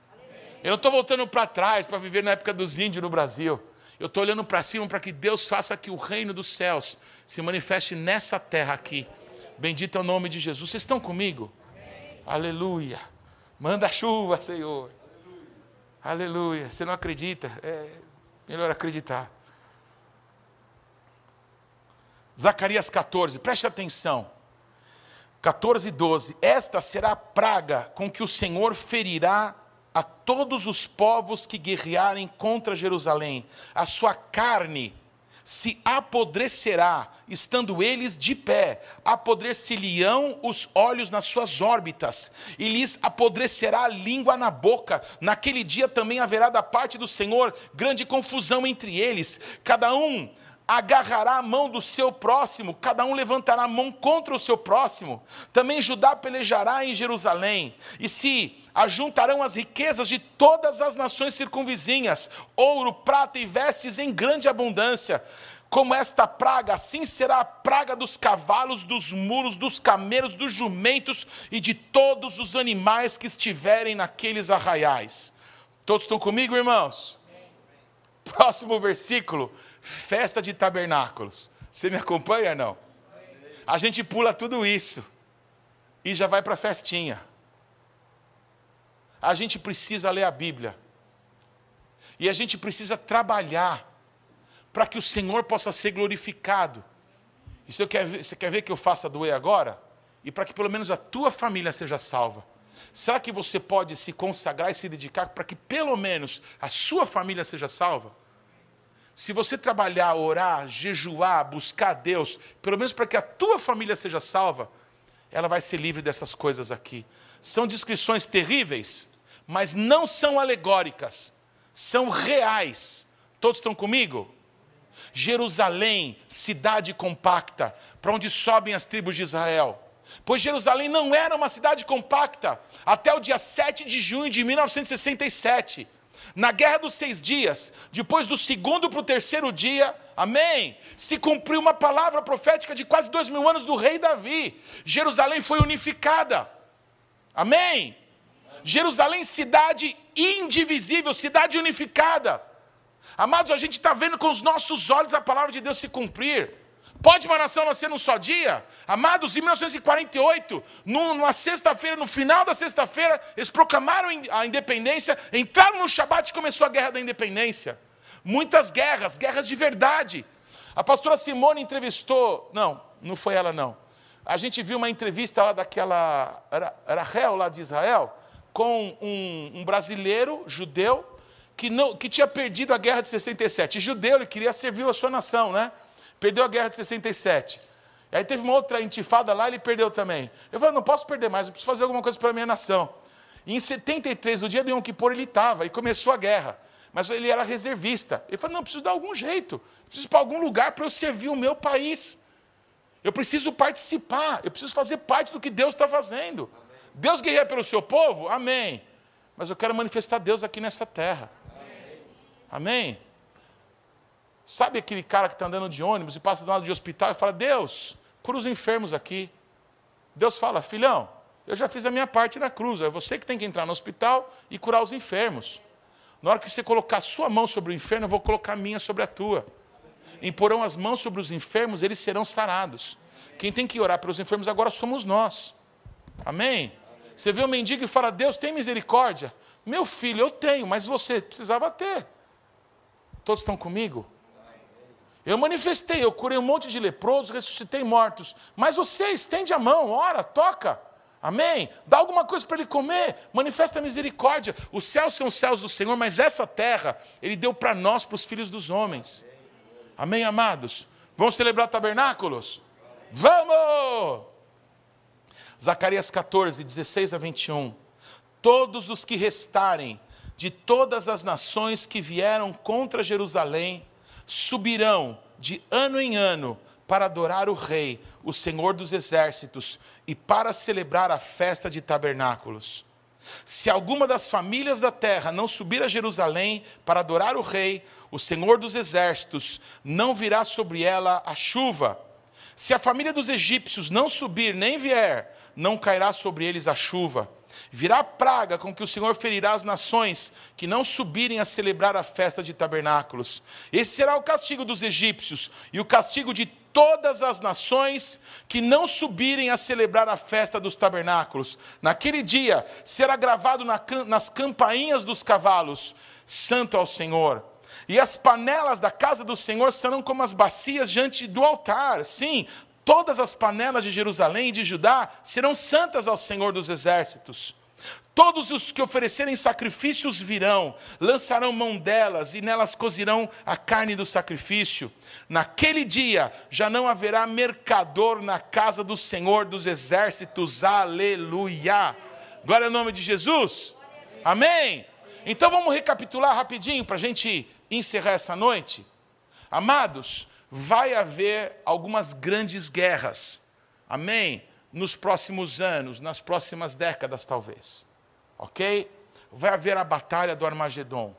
Eu não estou voltando para trás para viver na época dos índios no Brasil. Eu estou olhando para cima para que Deus faça que o reino dos céus se manifeste nessa terra aqui. Bendito é o nome de Jesus. Vocês estão comigo? Amém. Aleluia. Manda chuva, Senhor. Aleluia. Aleluia. Você não acredita? É melhor acreditar. Zacarias 14, preste atenção. 14 e 12. Esta será a praga com que o Senhor ferirá a todos os povos que guerrearem contra Jerusalém. A sua carne se apodrecerá, estando eles de pé, apodrecer-lhe-ão os olhos nas suas órbitas, e lhes apodrecerá a língua na boca. Naquele dia também haverá da parte do Senhor grande confusão entre eles, cada um agarrará a mão do seu próximo, cada um levantará a mão contra o seu próximo. Também Judá pelejará em Jerusalém, e se ajuntarão as riquezas de todas as nações circunvizinhas, ouro, prata e vestes em grande abundância. Como esta praga, assim será a praga dos cavalos, dos muros, dos camelos, dos jumentos e de todos os animais que estiverem naqueles arraiais. Todos estão comigo, irmãos? Próximo versículo festa de tabernáculos. Você me acompanha não? A gente pula tudo isso e já vai para a festinha. A gente precisa ler a Bíblia. E a gente precisa trabalhar para que o Senhor possa ser glorificado. E você quer, ver, você quer ver que eu faça doer agora? E para que pelo menos a tua família seja salva. Será que você pode se consagrar e se dedicar para que pelo menos a sua família seja salva? Se você trabalhar, orar, jejuar, buscar a Deus, pelo menos para que a tua família seja salva, ela vai ser livre dessas coisas aqui. São descrições terríveis, mas não são alegóricas, são reais. Todos estão comigo? Jerusalém, cidade compacta, para onde sobem as tribos de Israel. Pois Jerusalém não era uma cidade compacta até o dia 7 de junho de 1967. Na guerra dos seis dias, depois do segundo para o terceiro dia, amém, se cumpriu uma palavra profética de quase dois mil anos do rei Davi. Jerusalém foi unificada, amém. Jerusalém, cidade indivisível, cidade unificada. Amados, a gente está vendo com os nossos olhos a palavra de Deus se cumprir. Pode uma nação nascer num só dia? Amados, em 1948, numa sexta-feira, no final da sexta-feira, eles proclamaram a independência, entraram no Shabat e começou a guerra da independência. Muitas guerras, guerras de verdade. A pastora Simone entrevistou, não, não foi ela não. A gente viu uma entrevista lá daquela, era, réu lá de Israel, com um, um brasileiro judeu que, não, que tinha perdido a guerra de 67. Judeu, ele queria servir a sua nação, né? Perdeu a guerra de 67. Aí teve uma outra intifada lá, ele perdeu também. Eu falei, não posso perder mais, eu preciso fazer alguma coisa para a minha nação. E em 73, no dia de Yom Kippur, ele estava e começou a guerra. Mas ele era reservista. Ele falou, não, preciso dar algum jeito. Preciso ir para algum lugar para eu servir o meu país. Eu preciso participar, eu preciso fazer parte do que Deus está fazendo. Amém. Deus guerreia pelo seu povo? Amém. Mas eu quero manifestar Deus aqui nessa terra. Amém? Amém? Sabe aquele cara que está andando de ônibus e passa do lado de hospital e fala: Deus, cura os enfermos aqui. Deus fala: Filhão, eu já fiz a minha parte na cruz, é você que tem que entrar no hospital e curar os enfermos. Na hora que você colocar a sua mão sobre o enfermo, eu vou colocar a minha sobre a tua. Imporão as mãos sobre os enfermos, eles serão sarados. Quem tem que orar pelos enfermos agora somos nós. Amém? Você vê o mendigo e fala: Deus tem misericórdia. Meu filho, eu tenho, mas você precisava ter. Todos estão comigo? Eu manifestei, eu curei um monte de leprosos, ressuscitei mortos. Mas você estende a mão, ora, toca. Amém? Dá alguma coisa para ele comer, manifesta misericórdia. Os céus são os céus do Senhor, mas essa terra Ele deu para nós, para os filhos dos homens. Amém, amados? Vamos celebrar tabernáculos? Vamos! Zacarias 14, 16 a 21. Todos os que restarem de todas as nações que vieram contra Jerusalém subirão de ano em ano para adorar o Rei, o Senhor dos Exércitos, e para celebrar a festa de tabernáculos. Se alguma das famílias da terra não subir a Jerusalém para adorar o Rei, o Senhor dos Exércitos, não virá sobre ela a chuva. Se a família dos egípcios não subir nem vier, não cairá sobre eles a chuva. Virá praga com que o Senhor ferirá as nações que não subirem a celebrar a festa de tabernáculos. Esse será o castigo dos egípcios e o castigo de todas as nações que não subirem a celebrar a festa dos tabernáculos. Naquele dia será gravado nas campainhas dos cavalos: Santo ao Senhor. E as panelas da casa do Senhor serão como as bacias diante do altar. Sim, Todas as panelas de Jerusalém e de Judá serão santas ao Senhor dos exércitos. Todos os que oferecerem sacrifícios virão, lançarão mão delas e nelas cozirão a carne do sacrifício. Naquele dia já não haverá mercador na casa do Senhor dos exércitos. Aleluia. Glória ao nome de Jesus. Amém. Então vamos recapitular rapidinho para a gente encerrar essa noite. Amados, vai haver algumas grandes guerras, amém? Nos próximos anos, nas próximas décadas, talvez, ok? Vai haver a batalha do Armagedon,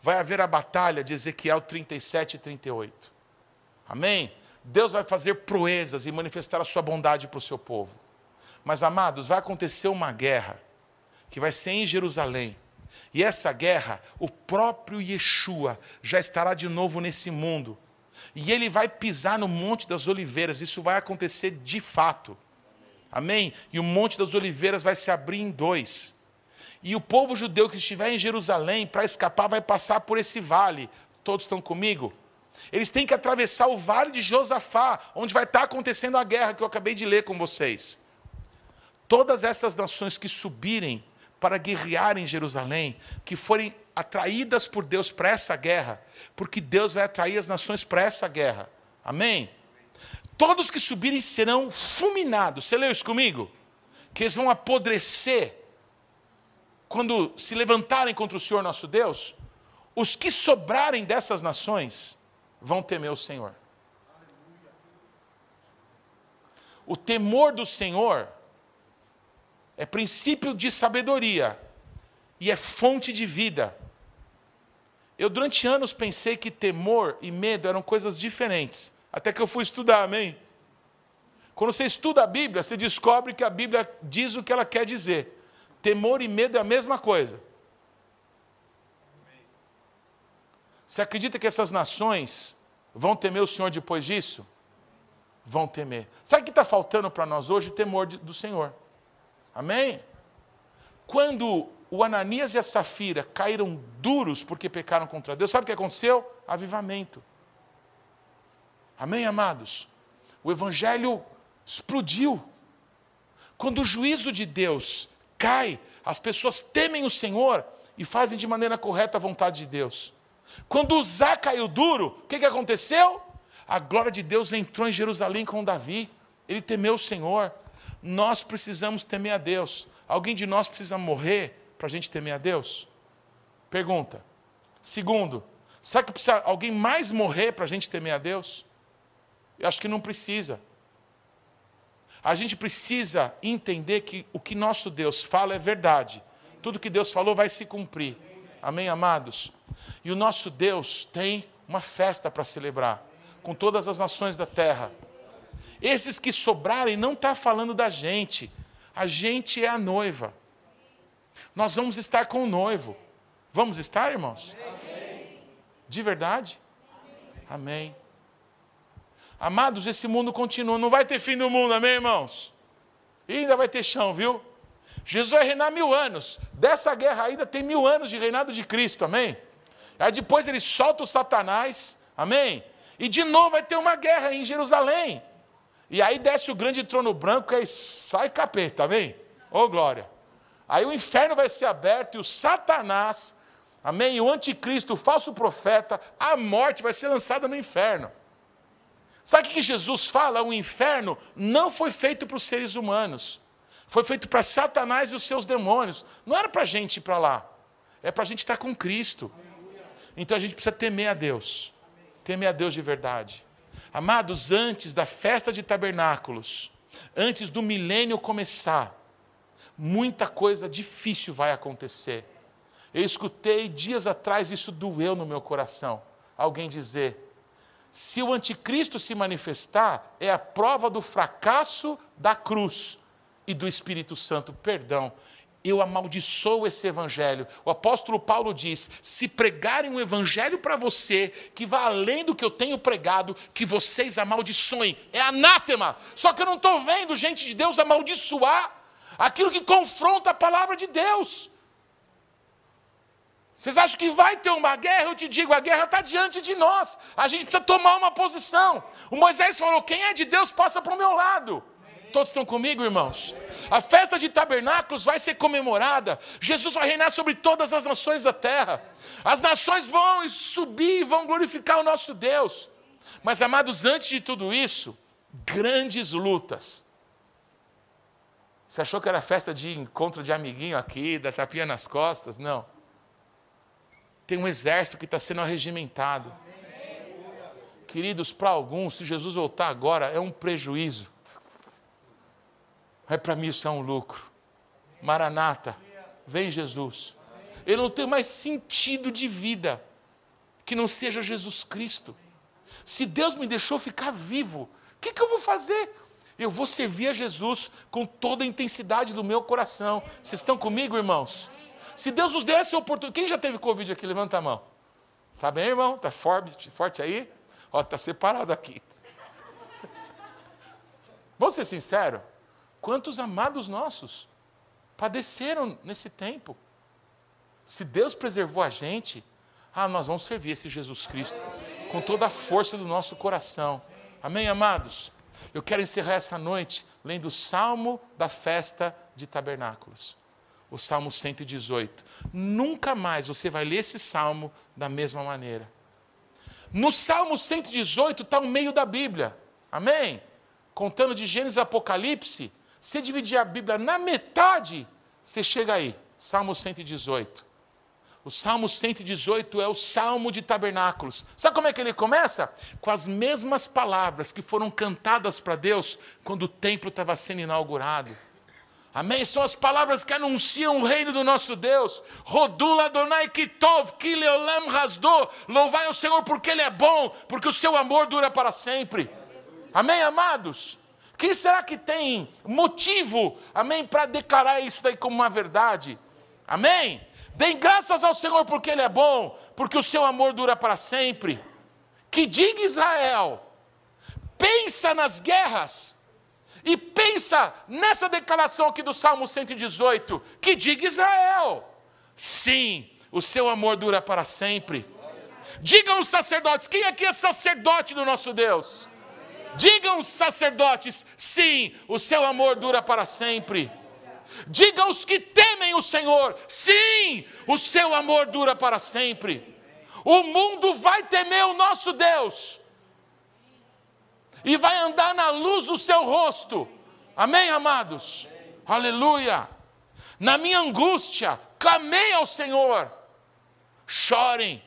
vai haver a batalha de Ezequiel 37 e 38, amém? Deus vai fazer proezas e manifestar a sua bondade para o seu povo. Mas, amados, vai acontecer uma guerra que vai ser em Jerusalém. E essa guerra, o próprio Yeshua já estará de novo nesse mundo e ele vai pisar no Monte das Oliveiras. Isso vai acontecer de fato. Amém? E o Monte das Oliveiras vai se abrir em dois. E o povo judeu que estiver em Jerusalém, para escapar, vai passar por esse vale. Todos estão comigo? Eles têm que atravessar o vale de Josafá, onde vai estar acontecendo a guerra que eu acabei de ler com vocês. Todas essas nações que subirem para guerrear em Jerusalém, que forem atraídas por Deus para essa guerra, porque Deus vai atrair as nações para essa guerra. Amém? Todos que subirem serão fulminados. Você leu isso comigo? Que eles vão apodrecer quando se levantarem contra o Senhor nosso Deus. Os que sobrarem dessas nações vão temer o Senhor. O temor do Senhor é princípio de sabedoria e é fonte de vida. Eu, durante anos, pensei que temor e medo eram coisas diferentes, até que eu fui estudar, amém? Quando você estuda a Bíblia, você descobre que a Bíblia diz o que ela quer dizer. Temor e medo é a mesma coisa. Você acredita que essas nações vão temer o Senhor depois disso? Vão temer. Sabe o que está faltando para nós hoje? O temor do Senhor. Amém? Quando o Ananias e a Safira caíram duros porque pecaram contra Deus, sabe o que aconteceu? Avivamento. Amém, amados? O Evangelho explodiu. Quando o juízo de Deus cai, as pessoas temem o Senhor e fazem de maneira correta a vontade de Deus. Quando Uzá caiu duro, o que, que aconteceu? A glória de Deus entrou em Jerusalém com Davi. Ele temeu o Senhor. Nós precisamos temer a Deus. Alguém de nós precisa morrer para a gente temer a Deus? Pergunta. Segundo, será que precisa alguém mais morrer para a gente temer a Deus? Eu acho que não precisa. A gente precisa entender que o que nosso Deus fala é verdade. Tudo que Deus falou vai se cumprir. Amém, amados? E o nosso Deus tem uma festa para celebrar com todas as nações da terra. Esses que sobrarem não está falando da gente. A gente é a noiva. Nós vamos estar com o noivo. Vamos estar, irmãos? Amém. De verdade? Amém. amém. Amados, esse mundo continua. Não vai ter fim do mundo, amém, irmãos? E ainda vai ter chão, viu? Jesus vai reinar mil anos. Dessa guerra ainda tem mil anos de reinado de Cristo, amém? Aí depois ele solta o Satanás, amém? E de novo vai ter uma guerra em Jerusalém. E aí desce o grande trono branco e sai capeta, amém? Ô oh, glória. Aí o inferno vai ser aberto e o Satanás, amém? O anticristo, o falso profeta, a morte vai ser lançada no inferno. Sabe o que Jesus fala? O inferno não foi feito para os seres humanos. Foi feito para Satanás e os seus demônios. Não era para a gente ir para lá. É para a gente estar com Cristo. Então a gente precisa temer a Deus. Temer a Deus de verdade. Amados, antes da festa de tabernáculos, antes do milênio começar, muita coisa difícil vai acontecer. Eu escutei dias atrás, isso doeu no meu coração. Alguém dizer: se o anticristo se manifestar, é a prova do fracasso da cruz e do Espírito Santo. Perdão, eu amaldiçoo esse evangelho. O apóstolo Paulo diz: se pregarem um evangelho para você que vá além do que eu tenho pregado, que vocês amaldiçoem. É anátema. Só que eu não estou vendo gente de Deus amaldiçoar aquilo que confronta a palavra de Deus. Vocês acham que vai ter uma guerra? Eu te digo, a guerra está diante de nós. A gente precisa tomar uma posição. O Moisés falou: quem é de Deus passa para o meu lado. Todos estão comigo, irmãos? A festa de tabernáculos vai ser comemorada. Jesus vai reinar sobre todas as nações da terra. As nações vão subir e vão glorificar o nosso Deus. Mas, amados, antes de tudo isso, grandes lutas. Você achou que era festa de encontro de amiguinho aqui, da tapinha nas costas? Não. Tem um exército que está sendo arregimentado. Queridos, para alguns, se Jesus voltar agora, é um prejuízo. Mas para mim isso é um lucro. Maranata, vem Jesus. Eu não tenho mais sentido de vida que não seja Jesus Cristo. Se Deus me deixou ficar vivo, o que, que eu vou fazer? Eu vou servir a Jesus com toda a intensidade do meu coração. Vocês estão comigo, irmãos? Se Deus nos der essa oportunidade. Quem já teve Covid aqui? Levanta a mão. Tá bem, irmão? Tá forte, forte aí? Ó, tá separado aqui. Vou ser sincero. Quantos amados nossos padeceram nesse tempo? Se Deus preservou a gente, ah, nós vamos servir esse Jesus Cristo com toda a força do nosso coração. Amém, amados? Eu quero encerrar essa noite lendo o Salmo da festa de tabernáculos. o Salmo 118. Nunca mais você vai ler esse salmo da mesma maneira. No Salmo 118 está o meio da Bíblia. Amém? Contando de Gênesis a Apocalipse, se dividir a Bíblia na metade, você chega aí. Salmo 118. O Salmo 118 é o Salmo de Tabernáculos. Sabe como é que ele começa? Com as mesmas palavras que foram cantadas para Deus quando o templo estava sendo inaugurado. Amém? São as palavras que anunciam o reino do nosso Deus. Rodula Adonai Kitov, Kileolam Rasdo. Louvai o Senhor porque Ele é bom, porque o seu amor dura para sempre. Amém, amados? Quem será que tem motivo, amém, para declarar isso daí como uma verdade? Amém? Deem graças ao Senhor porque Ele é bom, porque o seu amor dura para sempre. Que diga Israel, pensa nas guerras e pensa nessa declaração aqui do Salmo 118, que diga Israel: sim, o seu amor dura para sempre. Digam os sacerdotes, quem aqui é sacerdote do nosso Deus? Digam os sacerdotes, sim, o seu amor dura para sempre. Digam os que temem o Senhor, sim, o seu amor dura para sempre. O mundo vai temer o nosso Deus e vai andar na luz do seu rosto. Amém, amados? Aleluia. Na minha angústia, clamei ao Senhor. Chorem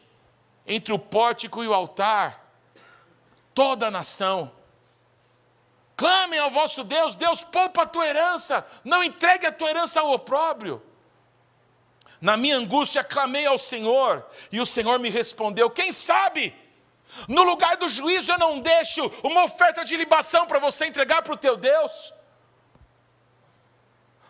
entre o pórtico e o altar, toda a nação. Clamem ao vosso Deus, Deus poupa a tua herança, não entregue a tua herança ao opróbrio. Na minha angústia clamei ao Senhor, e o Senhor me respondeu: Quem sabe no lugar do juízo, eu não deixo uma oferta de libação para você entregar para o teu Deus.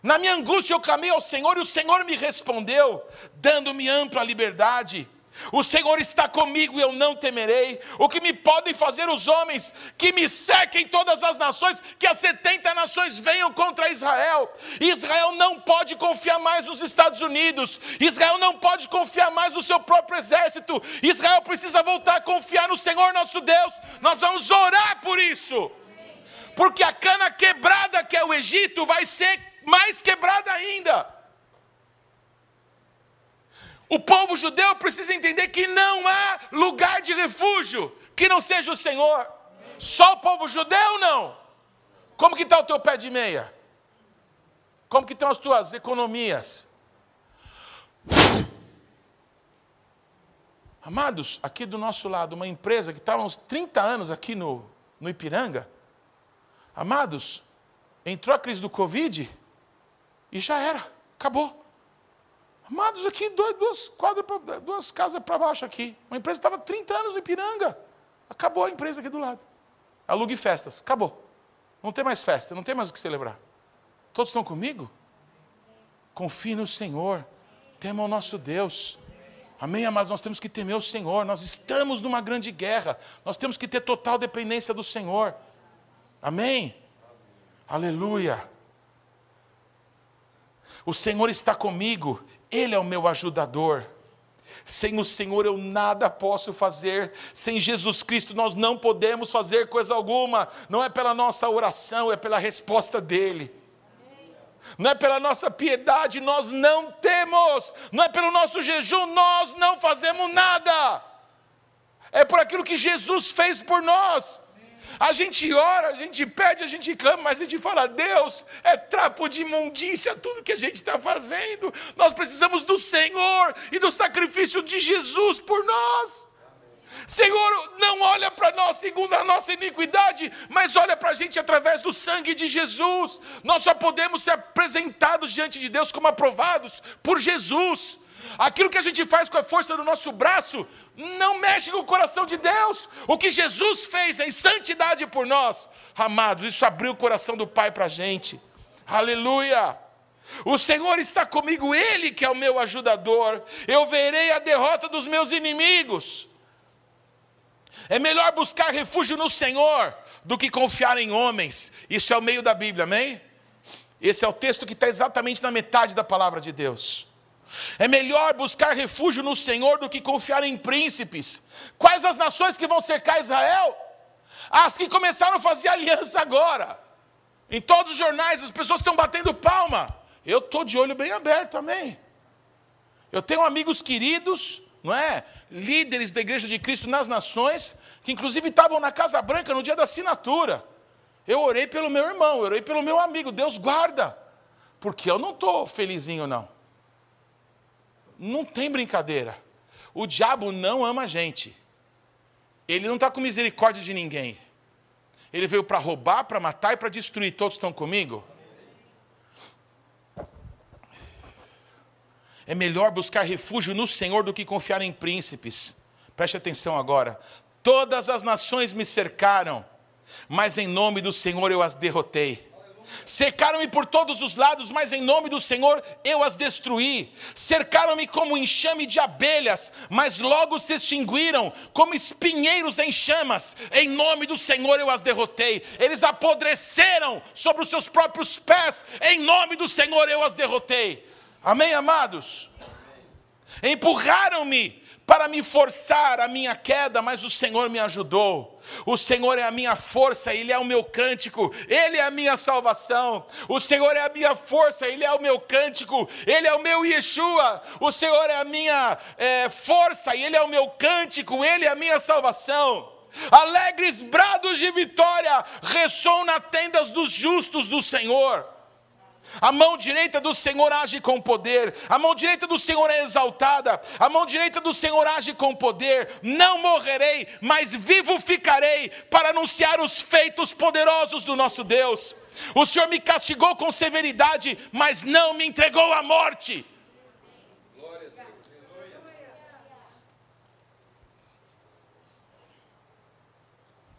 Na minha angústia eu clamei ao Senhor e o Senhor me respondeu, dando-me ampla liberdade. O Senhor está comigo e eu não temerei. O que me podem fazer os homens que me cerquem todas as nações, que as 70 nações venham contra Israel. Israel não pode confiar mais nos Estados Unidos. Israel não pode confiar mais no seu próprio exército. Israel precisa voltar a confiar no Senhor nosso Deus. Nós vamos orar por isso. Porque a cana quebrada que é o Egito vai ser mais quebrada ainda. O povo judeu precisa entender que não há lugar de refúgio que não seja o Senhor. Só o povo judeu não. Como que está o teu pé de meia? Como que estão as tuas economias? Amados, aqui do nosso lado, uma empresa que estava uns 30 anos aqui no, no Ipiranga. Amados, entrou a crise do Covid e já era, acabou. Amados, aqui, duas, quadras duas casas para baixo aqui. Uma empresa estava 30 anos no Ipiranga. Acabou a empresa aqui do lado. Alugue festas. Acabou. Não tem mais festa, não tem mais o que celebrar. Todos estão comigo? Confie no Senhor. Tema o nosso Deus. Amém, amados? Nós temos que temer o Senhor. Nós estamos numa grande guerra. Nós temos que ter total dependência do Senhor. Amém? Aleluia. O Senhor está comigo ele é o meu ajudador. Sem o Senhor eu nada posso fazer. Sem Jesus Cristo nós não podemos fazer coisa alguma. Não é pela nossa oração, é pela resposta dele. Não é pela nossa piedade, nós não temos. Não é pelo nosso jejum, nós não fazemos nada. É por aquilo que Jesus fez por nós. A gente ora, a gente pede, a gente clama, mas a gente fala, Deus, é trapo de imundícia tudo que a gente está fazendo. Nós precisamos do Senhor e do sacrifício de Jesus por nós. Senhor, não olha para nós segundo a nossa iniquidade, mas olha para a gente através do sangue de Jesus. Nós só podemos ser apresentados diante de Deus como aprovados por Jesus. Aquilo que a gente faz com a força do nosso braço não mexe com o coração de Deus. O que Jesus fez em santidade por nós, amados, isso abriu o coração do Pai para a gente. Aleluia! O Senhor está comigo, Ele que é o meu ajudador. Eu verei a derrota dos meus inimigos. É melhor buscar refúgio no Senhor do que confiar em homens. Isso é o meio da Bíblia, amém? Esse é o texto que está exatamente na metade da palavra de Deus. É melhor buscar refúgio no Senhor do que confiar em príncipes. Quais as nações que vão cercar Israel? As que começaram a fazer aliança agora. Em todos os jornais as pessoas estão batendo palma. eu estou de olho bem aberto, amém? Eu tenho amigos queridos, não é? Líderes da Igreja de Cristo nas nações, que inclusive estavam na Casa Branca no dia da assinatura. Eu orei pelo meu irmão, eu orei pelo meu amigo, Deus guarda. Porque eu não estou felizinho, não. Não tem brincadeira. O diabo não ama a gente. Ele não está com misericórdia de ninguém. Ele veio para roubar, para matar e para destruir. Todos estão comigo? É melhor buscar refúgio no Senhor do que confiar em príncipes. Preste atenção agora. Todas as nações me cercaram, mas em nome do Senhor eu as derrotei. Cercaram-me por todos os lados, mas em nome do Senhor eu as destruí. Cercaram-me como enxame de abelhas, mas logo se extinguiram, como espinheiros em chamas. Em nome do Senhor eu as derrotei. Eles apodreceram sobre os seus próprios pés. Em nome do Senhor eu as derrotei. Amém, amados? Empurraram-me para me forçar a minha queda, mas o Senhor me ajudou. O Senhor é a minha força, Ele é o meu cântico, Ele é a minha salvação. O Senhor é a minha força, Ele é o meu cântico, Ele é o meu Yeshua. O Senhor é a minha é, força, Ele é o meu cântico, Ele é a minha salvação. Alegres brados de vitória ressoam nas tendas dos justos do Senhor. A mão direita do Senhor age com poder, a mão direita do Senhor é exaltada, a mão direita do Senhor age com poder. Não morrerei, mas vivo ficarei para anunciar os feitos poderosos do nosso Deus. O Senhor me castigou com severidade, mas não me entregou à morte.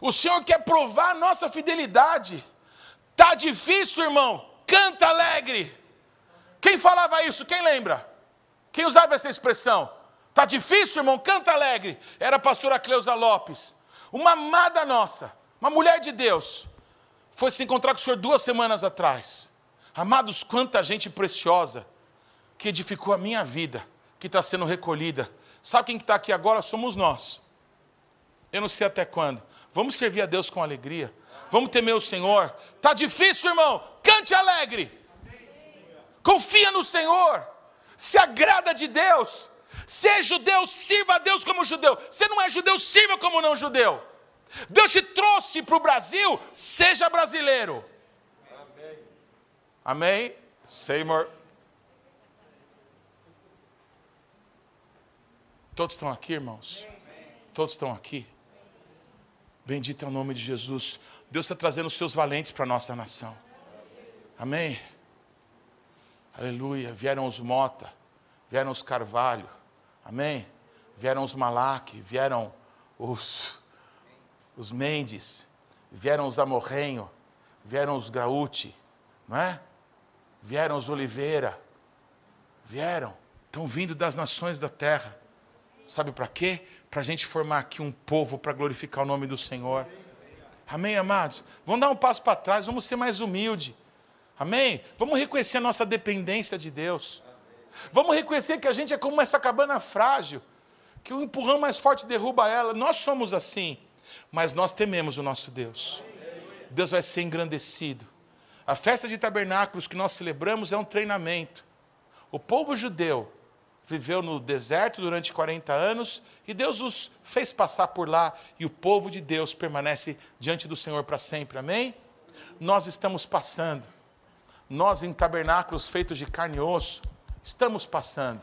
O Senhor quer provar a nossa fidelidade. Tá difícil, irmão? Canta alegre. Quem falava isso? Quem lembra? Quem usava essa expressão? Tá difícil, irmão? Canta alegre. Era a pastora Cleusa Lopes, uma amada nossa, uma mulher de Deus. Foi se encontrar com o senhor duas semanas atrás. Amados, quanta gente preciosa que edificou a minha vida, que está sendo recolhida. Sabe quem está aqui agora? Somos nós. Eu não sei até quando. Vamos servir a Deus com alegria. Vamos temer o Senhor. Está difícil, irmão? Cante alegre. Confia no Senhor. Se agrada de Deus. Se é judeu, sirva a Deus como judeu. Se não é judeu, sirva como não judeu. Deus te trouxe para o Brasil, seja brasileiro. Amém. Amém? Senhor. Todos estão aqui, irmãos? Todos estão aqui? Bendito é o nome de Jesus. Deus está trazendo os seus valentes para a nossa nação. Amém? Aleluia. Vieram os Mota, vieram os Carvalho. Amém? Vieram os Malaque, vieram os, os Mendes, vieram os Amorrenho, vieram os Graúti, não é? Vieram os Oliveira, vieram, estão vindo das nações da terra. Sabe para quê? Para a gente formar aqui um povo para glorificar o nome do Senhor. Amém, amados? Vamos dar um passo para trás, vamos ser mais humilde. Amém? Vamos reconhecer a nossa dependência de Deus. Vamos reconhecer que a gente é como essa cabana frágil, que o empurrão mais forte derruba ela. Nós somos assim, mas nós tememos o nosso Deus. Deus vai ser engrandecido. A festa de tabernáculos que nós celebramos é um treinamento. O povo judeu viveu no deserto durante 40 anos e Deus os fez passar por lá e o povo de Deus permanece diante do Senhor para sempre. Amém? Nós estamos passando. Nós em tabernáculos feitos de carne e osso, estamos passando.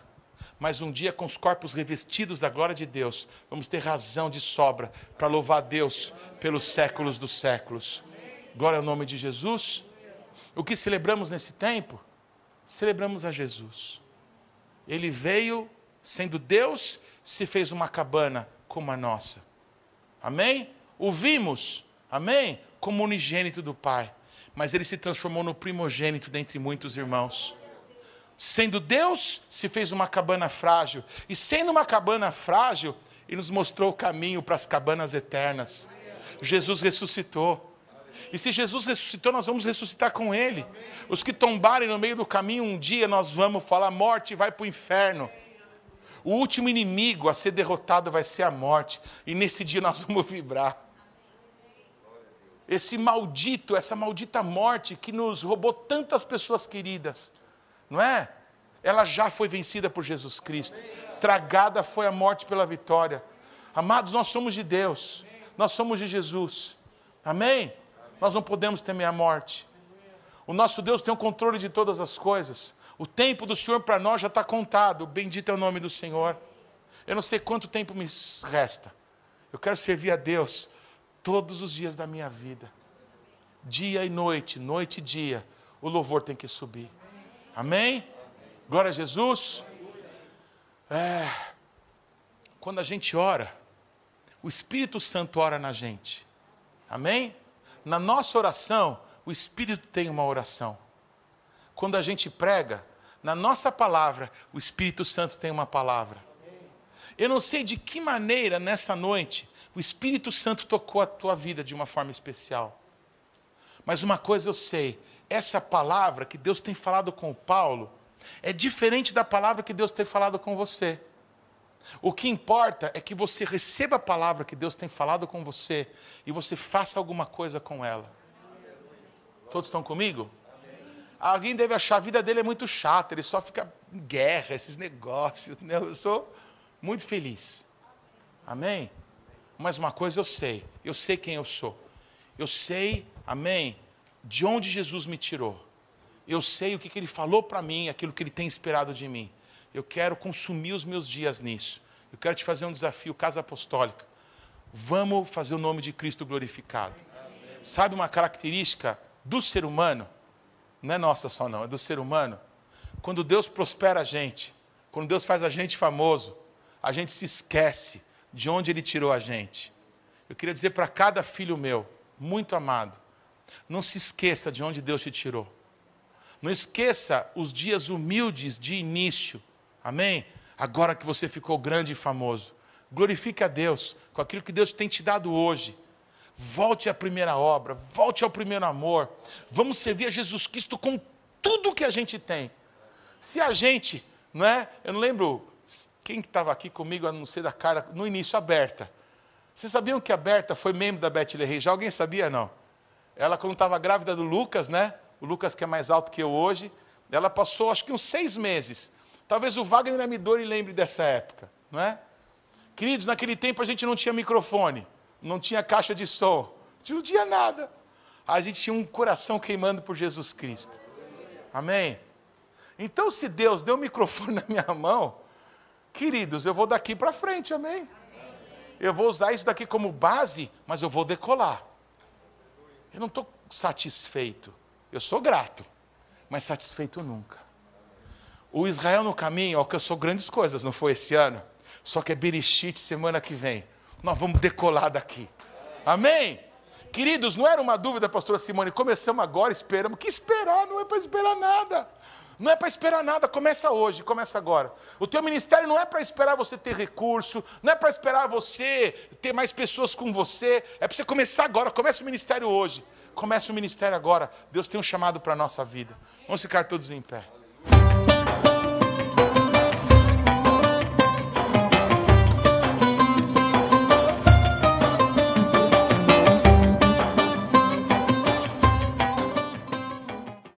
Mas um dia com os corpos revestidos da glória de Deus, vamos ter razão de sobra para louvar Deus pelos séculos dos séculos. Glória ao nome de Jesus. O que celebramos nesse tempo? Celebramos a Jesus. Ele veio, sendo Deus, se fez uma cabana como a nossa. Amém? O vimos, amém? Como unigênito do Pai. Mas ele se transformou no primogênito dentre muitos irmãos. Sendo Deus, se fez uma cabana frágil. E sendo uma cabana frágil, ele nos mostrou o caminho para as cabanas eternas. Jesus ressuscitou. E se Jesus ressuscitou, nós vamos ressuscitar com Ele. Os que tombarem no meio do caminho, um dia nós vamos falar: morte, vai para o inferno. O último inimigo a ser derrotado vai ser a morte. E nesse dia nós vamos vibrar. Esse maldito, essa maldita morte que nos roubou tantas pessoas queridas, não é? Ela já foi vencida por Jesus Cristo. Tragada foi a morte pela vitória. Amados, nós somos de Deus. Nós somos de Jesus. Amém? Nós não podemos temer a morte. O nosso Deus tem o controle de todas as coisas. O tempo do Senhor para nós já está contado. Bendito é o nome do Senhor. Eu não sei quanto tempo me resta. Eu quero servir a Deus todos os dias da minha vida. Dia e noite, noite e dia, o louvor tem que subir. Amém? Glória a Jesus. É, quando a gente ora, o Espírito Santo ora na gente. Amém? Na nossa oração, o Espírito tem uma oração. Quando a gente prega, na nossa palavra, o Espírito Santo tem uma palavra. Eu não sei de que maneira nessa noite o Espírito Santo tocou a tua vida de uma forma especial. Mas uma coisa eu sei, essa palavra que Deus tem falado com o Paulo é diferente da palavra que Deus tem falado com você. O que importa é que você receba a palavra que Deus tem falado com você e você faça alguma coisa com ela. Todos estão comigo? Alguém deve achar a vida dele é muito chata, ele só fica em guerra, esses negócios. Né? Eu sou muito feliz. Amém? Mas uma coisa eu sei, eu sei quem eu sou. Eu sei, amém, de onde Jesus me tirou. Eu sei o que, que ele falou para mim, aquilo que ele tem esperado de mim. Eu quero consumir os meus dias nisso. Eu quero te fazer um desafio, casa apostólica. Vamos fazer o nome de Cristo glorificado. Sabe uma característica do ser humano? Não é nossa só não, é do ser humano. Quando Deus prospera a gente, quando Deus faz a gente famoso, a gente se esquece de onde Ele tirou a gente. Eu queria dizer para cada filho meu, muito amado, não se esqueça de onde Deus te tirou. Não esqueça os dias humildes de início. Amém? agora que você ficou grande e famoso. Glorifique a Deus com aquilo que Deus tem te dado hoje. Volte à primeira obra, volte ao primeiro amor. Vamos servir a Jesus Cristo com tudo que a gente tem. Se a gente, não é? Eu não lembro quem estava aqui comigo, a não ser da cara, no início, a Berta. Vocês sabiam que a Berta foi membro da Beth Rei? Já alguém sabia, não? Ela, quando estava grávida do Lucas, né? O Lucas, que é mais alto que eu hoje, ela passou, acho que uns seis meses Talvez o Wagner Amidori lembre dessa época, não é? Queridos, naquele tempo a gente não tinha microfone, não tinha caixa de som, não tinha nada. A gente tinha um coração queimando por Jesus Cristo. Amém? Então, se Deus deu o microfone na minha mão, queridos, eu vou daqui para frente, amém? Eu vou usar isso daqui como base, mas eu vou decolar. Eu não estou satisfeito, eu sou grato, mas satisfeito nunca. O Israel no caminho alcançou grandes coisas, não foi esse ano? Só que é Bereshit semana que vem. Nós vamos decolar daqui. Amém? Queridos, não era uma dúvida, pastora Simone. Começamos agora, esperamos. Que esperar? Não é para esperar nada. Não é para esperar nada, começa hoje, começa agora. O teu ministério não é para esperar você ter recurso, não é para esperar você ter mais pessoas com você, é para você começar agora, começa o ministério hoje. Começa o ministério agora. Deus tem um chamado para a nossa vida. Vamos ficar todos em pé.